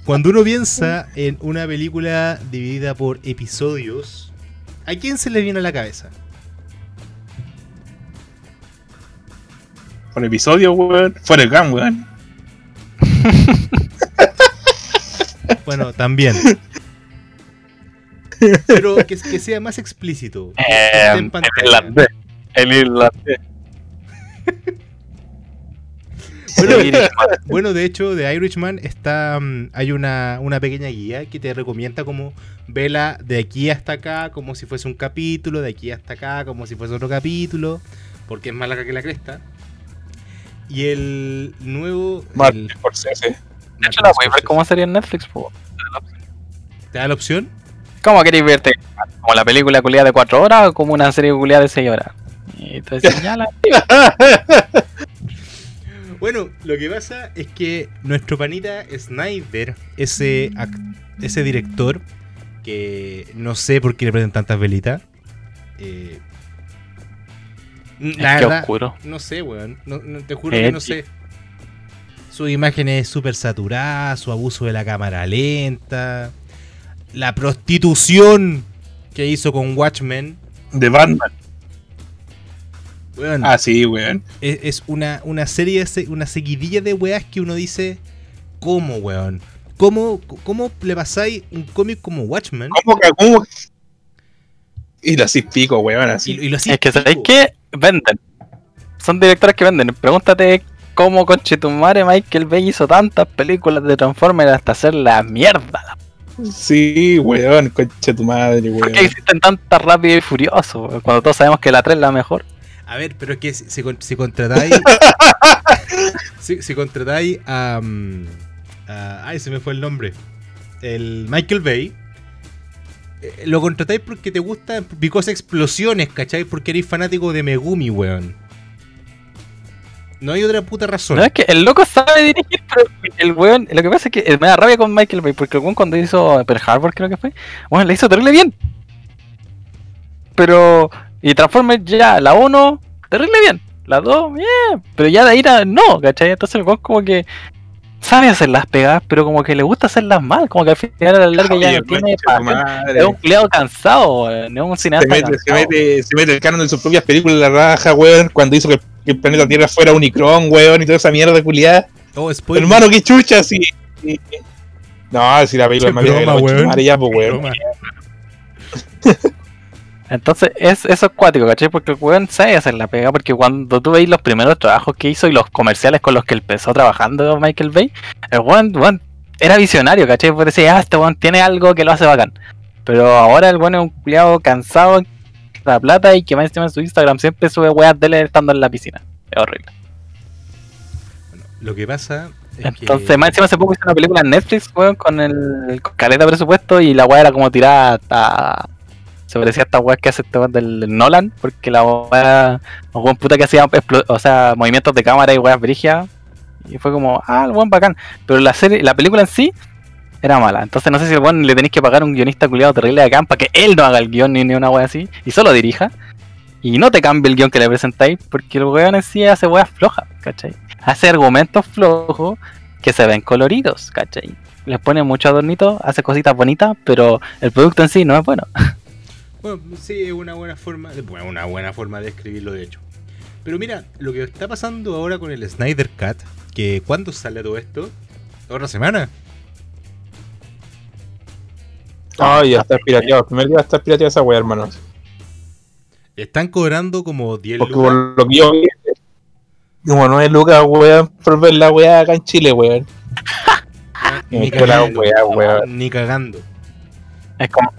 A: Cuando uno piensa en una película dividida por episodios, ¿a quién se le viene a la cabeza?
C: Por episodio, weón. Fuera el Gun, weón. [laughs]
A: Bueno, también. Pero que, que sea más explícito.
B: Eh,
A: en
B: el
A: pantalla.
B: irlandés. El irlandés.
A: Bueno,
B: El
A: de hecho, de Irishman está mm, hay una, una pequeña guía que te recomienda como vela de aquí hasta acá como si fuese un capítulo, de aquí hasta acá como si fuese otro capítulo, porque es más larga que la cresta. Y el nuevo... el-
C: Martin Scorsese.
B: De hecho, la voy a ver cómo sería en Netflix, po.
A: ¿Te da la opción?
B: ¿Cómo queréis verte? ¿Como la película culiada de 4 horas o como una serie culiada de 6 horas? Y te señala. [laughs]
A: Bueno, lo que pasa es que nuestro panita Snyder, ese, ese director, que no sé por qué le prenden tantas velitas, eh, la
B: Es que
A: verdad,
B: oscuro.
A: no sé, weón. No, no- te juro que no
B: Edgy.
A: sé. Su imagen es súper saturada, su abuso de la cámara lenta, la prostitución que hizo con Watchmen.
C: De Batman.
A: Weón,
C: Ah, sí, weón.
A: es, es una, una serie, una seguidilla de weas que uno dice, ¿cómo, weón? ¿Cómo, cómo le pasáis un cómic como Watchmen?
C: ¿Cómo que cómo? Y lo así pico, weón,
A: Y,
C: así.
A: y lo hacís
B: Es que
A: pico?
B: sabéis que venden. Son directores que venden. Pregúntate cómo conchetumare Michael Bay hizo tantas películas de Transformers hasta hacer la mierda.
C: Sí, weón, concha tu madre, weón.
B: ¿Por qué existen tantas rápido y furioso? weón? Cuando todos sabemos que la 3 es la mejor.
A: A ver, pero es que si, si si contratáis. [laughs] si, si contratáis a, mm, a- Ay, se me fue el nombre. El Michael Bay. eh, Lo contratáis porque te gustan picos explosiones, ¿cachai? Porque eres fanático de Megumi, weón. No hay otra puta razón.
B: No es que el loco sabe dirigir, pero el weón, lo que pasa es que me da rabia con Michael Bay, porque el weón cuando hizo Pearl Harbor creo que fue, bueno, le hizo terrible bien. Pero, y Transformers ya, la 1, terrible bien, la 2, bien, pero ya de ahí no, ¿cachai? Entonces el weón como que sabe hacer las pegadas, pero como que le gusta hacerlas mal, como que al final a la larga ya no tiene es un culiado cansado, weón, es un
C: Se
B: cineasta
C: mete, se, mete, se mete el canon de sus propias películas en la raja, weón, cuando hizo que que el planeta Tierra fuera Unicron, weón, y toda esa mierda culiada.
A: Oh, spoiler.
C: Hermano, qué chucha, sí. No, si la película es más de ya, pues, weón. [laughs]
B: Entonces, es, eso es cuático, ¿cachai? Porque el weón sabe hacer la pega, porque cuando tú veis los primeros trabajos que hizo y los comerciales con los que empezó trabajando Michael Bay, el weón, weón era visionario, ¿cachai? Porque decía, ah, este weón tiene algo que lo hace bacán. Pero ahora el weón es un culiado cansado de la plata y que más encima en su Instagram siempre sube weas de él estando en la piscina. Es horrible.
A: Bueno, lo que pasa es
B: Entonces,
A: que...
B: más encima hace poco hizo una película en Netflix, weón, con el con caleta de presupuesto y la wea era como tirada hasta... Se parecía a esta wea que hace este weón del Nolan, porque la wea... Un weón puta que hacía, o sea, movimientos de cámara y weas brigias. Y fue como, ah, el weón bacán. Pero la serie, la película en sí era mala. Entonces no sé si el le tenéis que pagar a un guionista culiado terrible de para que él no haga el guion ni, ni una wea así. Y solo dirija. Y no te cambie el guion que le presentáis, porque el weón en sí hace weas flojas, ¿cachai? Hace argumentos flojos que se ven coloridos, ¿cachai? Les pone mucho adornito, hace cositas bonitas, pero el producto en sí no es bueno. [laughs]
A: Bueno, sí, es una buena forma, de- bueno, una buena forma de escribirlo de hecho. Pero mira, lo que está pasando ahora con el Snyder Cut, que ¿cuándo sale todo esto? ¿Otra semana?
C: Ay, ya [laughs] está pirateado. El primer día está pirateada esa weá, hermano.
A: Están cobrando como 10
C: Porque
A: lucas.
C: por lo que yo vi, como 9 lucas, weón, por ver la weá acá en Chile, weón. [laughs]
A: Ni cagando. Ni.
B: Es como,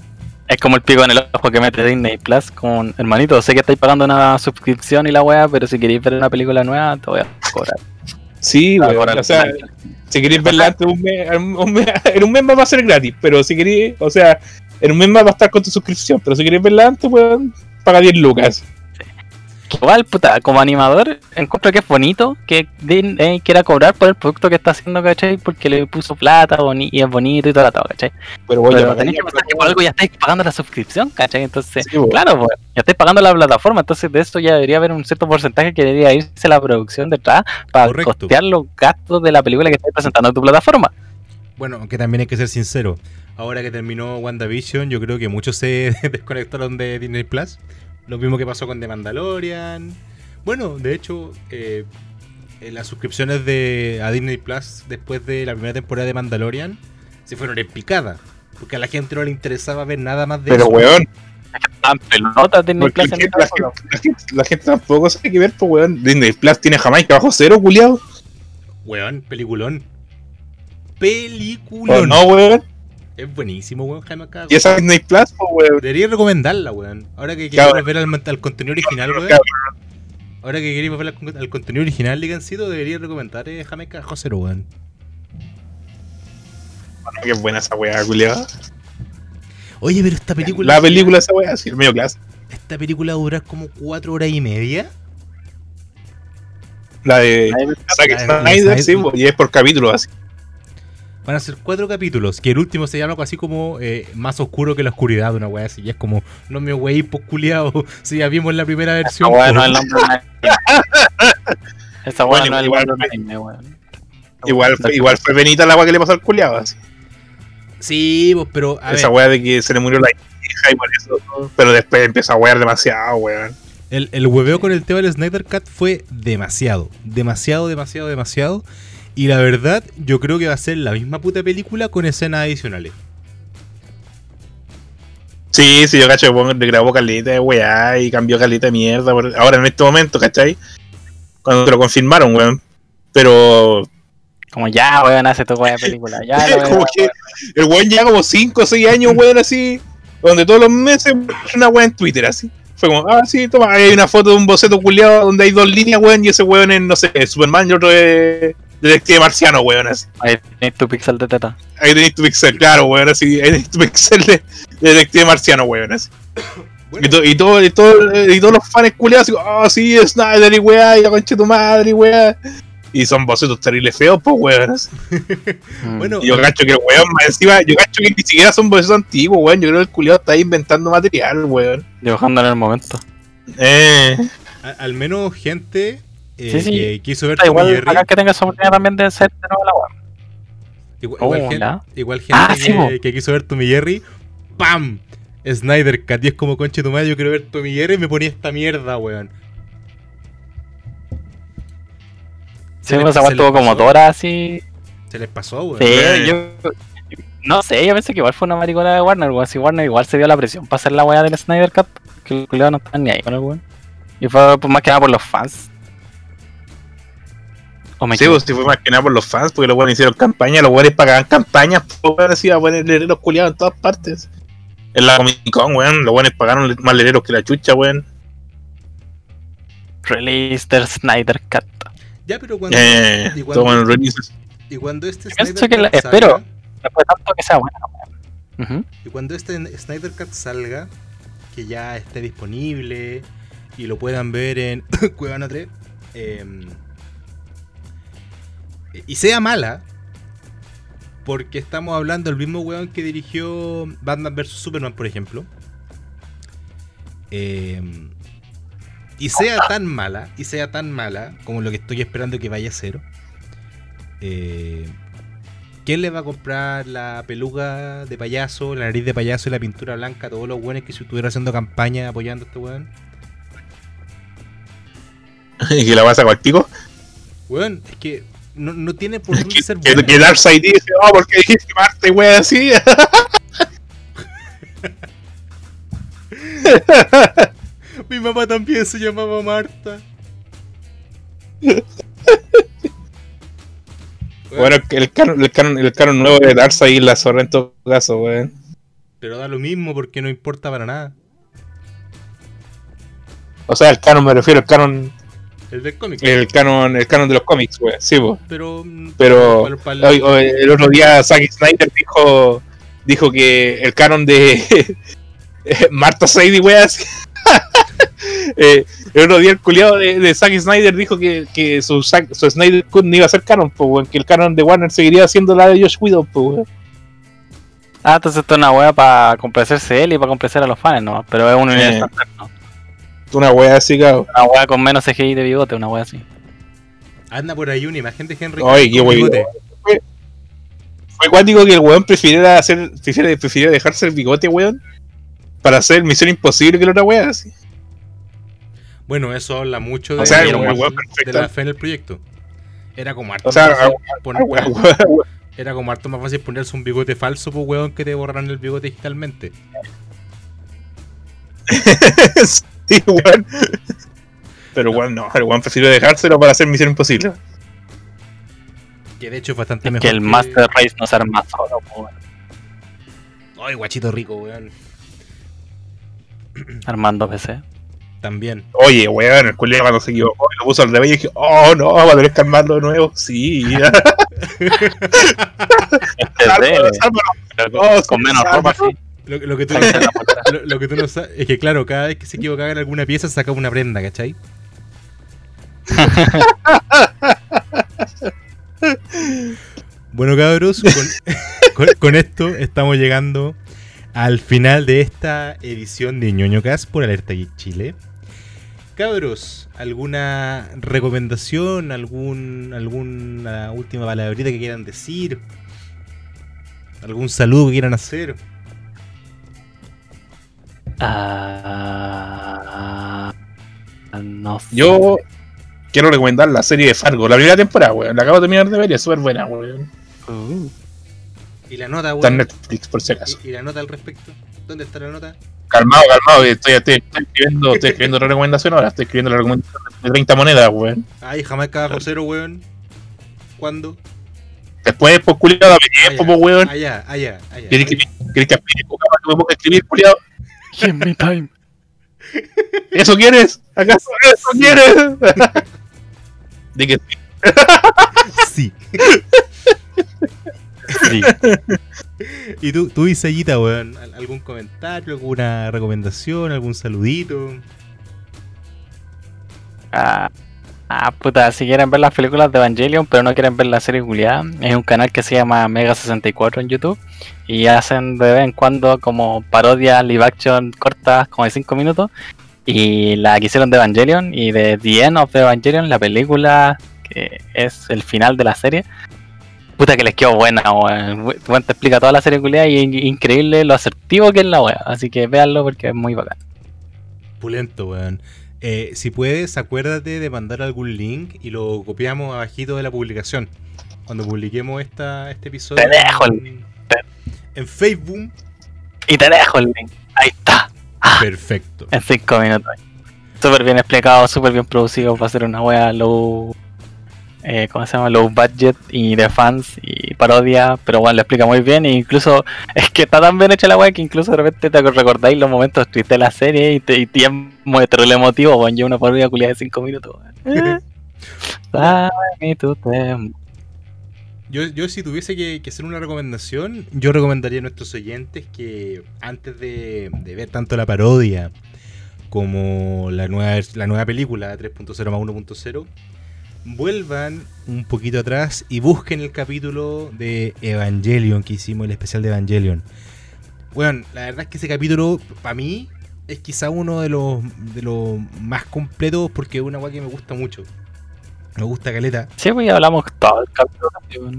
B: es como el pico en el ojo que mete Disney Plus. Como, un, hermanito, sé que estáis pagando una suscripción y la weá, pero si queréis ver una película nueva, te voy a cobrar.
C: Sí,
B: Te voy a
C: weón.
B: cobrar
C: O sea, si queréis verla antes de un mes, un mes- en un mes más va a ser gratis, pero si queréis, o sea, en un mes más va a estar con tu suscripción, pero si queréis verla antes, weón, paga 10 lucas.
B: Igual, puta, como animador, encuentro que es bonito que Disney quiera cobrar por el producto que está haciendo, ¿cachai? Porque le puso plata boni- y es bonito y todo, todo, ¿cachai?
C: Pero bueno,
B: Pero tenéis que pensar que por algo ya estáis pagando la suscripción, ¿cachai? Entonces,
C: Sí,
B: claro, pues, ya estáis pagando la plataforma, entonces de eso ya debería haber un cierto porcentaje que debería irse la producción detrás para
A: Correcto.
B: costear los gastos de la película que estáis presentando en tu plataforma.
A: Bueno, aunque también hay que ser sincero. Ahora que terminó WandaVision, yo creo que muchos se [laughs] desconectaron de Disney Plus. Lo mismo que pasó con The Mandalorian. Bueno, de hecho, eh, eh, las suscripciones de a Disney Plus después de la primera temporada de Mandalorian se fueron en picada. Porque a la gente no le interesaba ver nada más de
C: Pero
A: eso.
C: weón,
B: Disney Plus
C: la,
B: en
C: gente,
B: esa
C: la,
B: época.
C: gente, la gente- la gente tampoco sabe qué ver, pues weón. Disney Plus tiene Jamaica bajo cero, culiado.
A: Weón, peliculón.
C: ¿O
A: Peliculón.
C: no, weón?
A: Es buenísimo, weón, acá.
C: Y esa Disney Plus, weón.
A: Debería recomendarla, weón. Ahora que queremos ver al, al contenido original, weón. Ahora que queremos ver al, al contenido original, Ligancito, debería recomendar eh, Jamaica José, weón.
C: Qué buena esa weá, culiado.
A: Oye, pero esta película.
C: La película esa weá, sí, el medio clase.
A: Esta película dura como cuatro horas y media.
C: La de Zack Snyder, sí, y es por capítulo así.
A: Van a ser cuatro capítulos. Que el último se llama algo así como eh, Más oscuro que la oscuridad, una weá así. Y es como, no me wey, pues culiado. Si [laughs] ya vimos la primera versión.
B: weá
A: po.
B: no es el nombre de un anime. [laughs] Esa weá
C: Bueno,
B: no es el
C: igual-
B: un anime, weón.
C: Igual, fue- igual fue Benita la weá que le pasó al culiado, así.
A: Sí, pues, pero. A
C: Esa weá de que se le murió la hija y por eso. Pero después empezó a wear demasiado, weón.
A: El, el hueveo con el tema del Snyder Cut fue demasiado, demasiado, demasiado, demasiado. Y la verdad, yo creo que va a ser la misma puta película con escenas adicionales.
C: Sí, sí, yo cacho le grabó caleta de weá y cambió caleta de mierda. por- Ahora en este momento, ¿cachai? Cuando te lo confirmaron, weón. Pero
B: Como ya, weón, hace tu weá de película. Ya, lo [laughs]
C: como
B: weón,
C: que el weón ya como 5 o 6 años, weón, así. Donde todos los meses una weá en Twitter, así. Fue como, ah, sí, toma, ahí hay una foto de un boceto culiado donde hay dos líneas, weón, y ese weón es, no sé, Superman y otro es Detective Marciano, weón, así.
B: Ahí tenés tu pixel de teta.
C: Ahí tenés tu pixel, claro, weón, así. Ahí tenés tu pixel de, de Detective Marciano, weón, así.
A: Bueno,
C: Y, to- y, todo, y, todo- y todos los fans culiados, así, oh, sí, Snyder y weá, y la concha de tu madre y weá. Y son bocetos terribles feos, pues, weón. así.
B: Mm.
A: bueno,
C: Y yo cacho que el weón, más encima, yo cacho que ni siquiera son bocetos antiguos, weón. Yo creo que el culiado está ahí inventando material, weón.
B: Dibujando en el momento.
C: Eh,
A: a- al menos gente eh,
B: Sí, sí.
A: que quiso ver
B: Da
A: Tom y
B: igual
A: Jerry.
B: acá que tenga esa oportunidad también de ser de nuevo la weá.
A: Igual,
B: Oh,
A: igual gente,
B: ya.
A: igual gente
B: Ah, sí,
A: que, que quiso ver Tommy Jerry. ¡Pam! Snyder Cut. Y es como conche tu madre, yo quiero ver Tommy Jerry y me ponía esta mierda, weón.
B: Sí,
A: les-
B: pues
A: se
B: estuvo como horas así.
A: Se les pasó, weón.
B: Sí,
C: Eh.
B: yo. No sé, yo pensé que igual fue una maricona de Warner, weón. Si Warner igual se dio la presión para hacer la weá del Snyder Cut, que el culiado no estaba ni ahí con el weón. Y fue pues, más que nada por los fans. O me
C: sí, pues si fue más que nada por los fans, porque los weones hicieron campaña, los weones pagaban campañas, pues así a poner lereros culiados en todas partes. En la Comic Con, weón, los weones pagaron más lereros que la chucha, weón.
B: Release del Snyder Cut.
A: Ya, pero cuando.
C: Eh,
A: y,
C: todo
A: cuando
C: en releases.
A: y cuando este Snyder
B: que la-
A: Cut
B: espero. Después de tanto que sea weón. Ujú.
A: Y cuando este Snyder Cut salga, que ya esté disponible y lo puedan ver en [coughs] Cuevana 3, eh, y sea mala, porque estamos hablando del mismo weón que dirigió Batman vs Superman, por ejemplo, eh, y sea tan mala, y sea tan mala como lo que estoy esperando que vaya a ser, eh, ¿Quién le va a comprar la peluca de payaso, la nariz de payaso y la pintura blanca a todos los buenos que si estuviera haciendo campaña apoyando a este weón? [laughs]
C: y que la vas a.
A: Weón, es que no, no tiene por
C: Que,
A: ser bueno.
C: que Darkseid dice, oh, ¿por qué dijiste Marte, weón, así? [laughs]
A: Mi mamá también se llamaba Marta. [laughs]
C: Bueno, el canon, el canon, el canon nuevo de y la zorra en todo caso, weón.
A: Pero da lo mismo porque no importa para nada.
C: O sea, el canon me refiero al canon,
A: El del cómic.
C: el canon, el canon de los cómics, weón. Sí, weón.
A: Pero.
C: Pero hoy- el otro día Zack Snyder dijo dijo que el canon de [laughs] Marta Sadie, así. [laughs] Eh, el otro día el culiado de, de Zack Snyder dijo que, que su, Zack- su Snyder Cut no iba a ser canon, pues, que el canon de Warner seguiría siendo la de Josh Whedon, pues.
B: Ah, entonces esto es una wea para complacerse él y para complacer a los fans, ¿no? Pero es un
C: Eh.
B: universo alterno.
C: Una wea así, cabrón.
B: Una wea con menos CGI de bigote, una wea así.
A: Anda por ahí una imagen de Henry.
C: Ay, qué
A: bigote.
C: Fue cuático que el weón prefiriera hacer, prefiriera dejarse el bigote, weón, para hacer Misión Imposible que la otra wea, así.
A: Bueno, eso habla mucho de,
C: O sea,
A: de-
C: el
A: de
C: weón perfecto.
A: la fe en el proyecto. Era como harto
C: O sea,
A: más fácil [laughs] poner- [laughs] era como harto más fácil ponerse un bigote falso, pues weón, que te borraran el bigote digitalmente. [laughs] [laughs]
C: sí, weón. Pero weón, no, el weón prefirió dejárselo para hacer Misión Imposible.
A: Que de hecho es bastante
B: Es
A: mejor.
B: que el Master Race no se arma solo, weón.
A: Ay, guachito rico, weón. [clears throat]
B: armando PC.
A: También.
C: Oye, weón, el culiado cuando se equivocó y lo puso al revés y dije, oh no, va a tener que armarlo de nuevo. Sí, ya. [laughs]
B: Este [laughs]
C: Sálvalo, sálvalo.
B: pero
C: Oh,
B: con menos ropa, sí.
A: Lo, lo que tú, [laughs] lo, lo que tú no sabes es que, claro, cada vez que se equivocaba en alguna pieza sacaba una prenda, ¿cachai? [laughs] bueno, cabros, con, [laughs] con- con esto estamos llegando al final de esta edición de ñoño Cast por Alerta Geek Chile. Cabros, ¿alguna recomendación? Algún, ¿Alguna última palabrita que quieran decir? ¿Algún saludo que quieran hacer?
B: Ah, no sé.
C: Yo quiero recomendar la serie de Fargo, la primera temporada, weón. La acabo de terminar de ver y es súper buena, weón.
B: Uh,
A: ¿Y la nota,
C: Está en
A: weón?
C: Netflix, por si acaso.
A: ¿Y, y la nota al respecto? ¿Dónde está la nota?
C: Calmado, calmado, estoy, estoy, estoy escribiendo, estoy escribiendo otra recomendación ahora, estoy escribiendo la recomendación de 30 monedas, weón.
A: Ay, jamás bajo cero, weón. ¿Cuándo?
C: Después, pues, culiado, dame tiempo, pues, weón.
A: Allá, allá, allá.
C: ¿Quieres que, quieres que que me ponga a escribir, culiado?
B: Give me time.
C: ¿Eso quieres? ¿Acaso eso quieres? [laughs] De que
A: Sí.
B: Sí. [laughs]
A: ¿Y tú, tú Isayita, weón? ¿Al- ¿Algún comentario, alguna recomendación, algún saludito?
B: Ah, ah, puta, si quieren ver las películas de Evangelion, pero no quieren ver la serie Julián, es un canal que se llama Mega64 en YouTube y hacen de vez en cuando como parodias live action cortas, como de 5 minutos. Y la que de Evangelion y de The End of Evangelion, la película que es el final de la serie. Puta que les quedó buena, weón. Te explica toda la serie culiada y es increíble lo asertivo que es la wea. Así que véanlo porque es muy bacán.
A: Pulento, weón. Eh, si puedes, acuérdate de mandar algún link y lo copiamos abajito de la publicación. Cuando publiquemos esta, este episodio.
B: Te dejo el
A: en, en Facebook.
B: Y te dejo el link. Ahí está.
A: Perfecto.
B: En 5 minutos. Súper bien explicado, súper bien producido para hacer una wea low. Eh, ¿Cómo se llama? Low budget y de fans y parodia. Pero bueno, lo explica muy bien. E incluso [laughs] es que está tan bien hecha la wea que incluso de repente te recordáis los momentos tristes de la serie y, te, y muy terrible emotivo. Bueno, yo una parodia culiada de 5 minutos. [laughs] tiempo.
A: Yo, yo si tuviese que, que hacer una recomendación, yo recomendaría a nuestros oyentes que antes de, de ver tanto la parodia como la nueva, la nueva película 3.0 más 1.0, vuelvan un poquito atrás y busquen el capítulo de Evangelion que hicimos, el especial de Evangelion. Bueno, la verdad es que ese capítulo, para mí, es quizá uno de los, de los más completos porque es una weá que me gusta mucho. Me gusta Caleta.
B: Sí, pues hablamos todo el capítulo.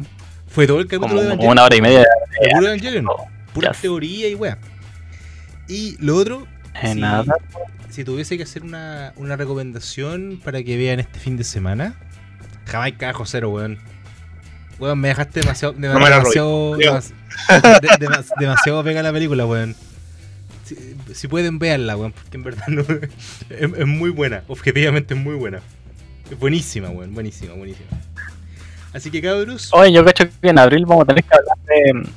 A: Fue todo el capítulo
B: Como
A: de Evangelion.
B: una hora y media.
A: De puro Evangelion. Pura
B: Yes.
A: teoría y weá. Y lo otro,
B: Eh,
A: Sí.
B: nada.
A: si tuviese que hacer una, una recomendación para que vean este fin de semana, Jamaica Bajo Cero, weón. Weón, me dejaste demasiado. de-
C: No me la
A: demasiado, demas- de- demas- demasiado pega la película, weón. Si, si pueden, veanla, weón, porque en verdad no, [laughs] es, es muy buena. Objetivamente es muy buena. Es buenísima, weón, buenísima, buenísima. Así que cabros,
B: Oye, yo cacho que en abril vamos a tener que hablar de.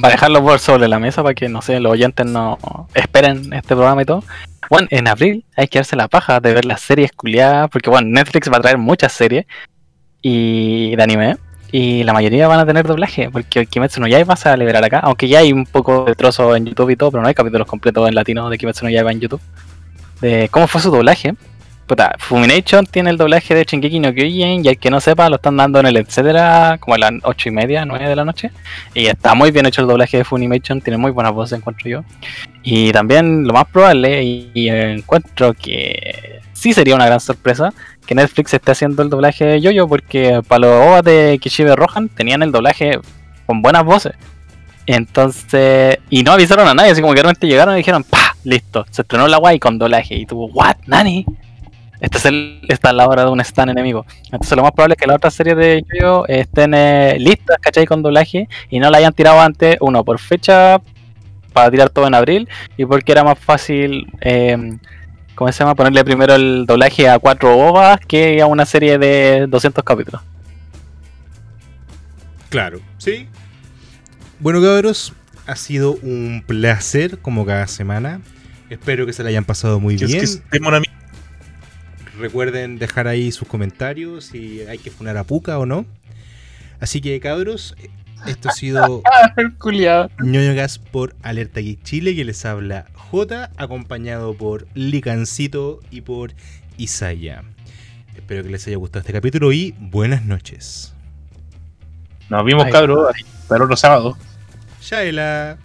B: Para dejarlo por sobre la mesa para que, no sé, los oyentes no esperen este programa y todo. Bueno, en abril hay que darse la paja de ver las series culiadas, porque bueno, Netflix va a traer muchas series y de anime. Y la mayoría van a tener doblaje, porque Kimetsu no Yaiba va a liberar acá, aunque ya hay un poco de trozo en YouTube y todo, pero no hay capítulos completos en latino de Kimetsu no Yaiba en YouTube. Cómo fue su doblaje. Puta, Fumination tiene el doblaje de Shingeki no Kyojin y el que no sepa lo están dando en el etcétera como a las ocho y media, 9 de la noche. Y está muy bien hecho el doblaje de Funimation, tiene muy buenas voces, encuentro yo. Y también lo más probable, y, encuentro que sí sería una gran sorpresa, que Netflix esté haciendo el doblaje de Yoyo, porque para los OVAs de Kishibe Rohan tenían el doblaje con buenas voces. Entonces, y no avisaron a nadie, así como que realmente llegaron y dijeron, ¡pa! Listo, se estrenó la guay con doblaje. Y tuvo, ¿what? ¿Nani? Esta es, el, esta es la hora de un stand enemigo. Entonces, lo más probable es que las otras series de Yoyo estén eh, listas, ¿cachai? Con doblaje y no la hayan tirado antes, uno, por fecha para tirar todo en abril y porque era más fácil. Eh, ¿cómo se llama? Ponerle primero el doblaje a cuatro ovas que a una serie de 200 capítulos.
A: claro, sí. Bueno, cabros, ha sido un placer como cada semana. Espero que se la hayan pasado muy
C: Que
A: bien.
C: es.
A: Recuerden dejar ahí sus comentarios si hay que funar a Puka o no. Así que, cabros, esto ha sido [laughs]
B: Culiado.
A: ñoño gas por Alerta Geek Chile, que les habla J, acompañado por Licancito y por Isaya. Espero que les haya gustado este capítulo y buenas noches.
C: Nos vimos, cabros. Hasta el otro sábado.
A: Shaela.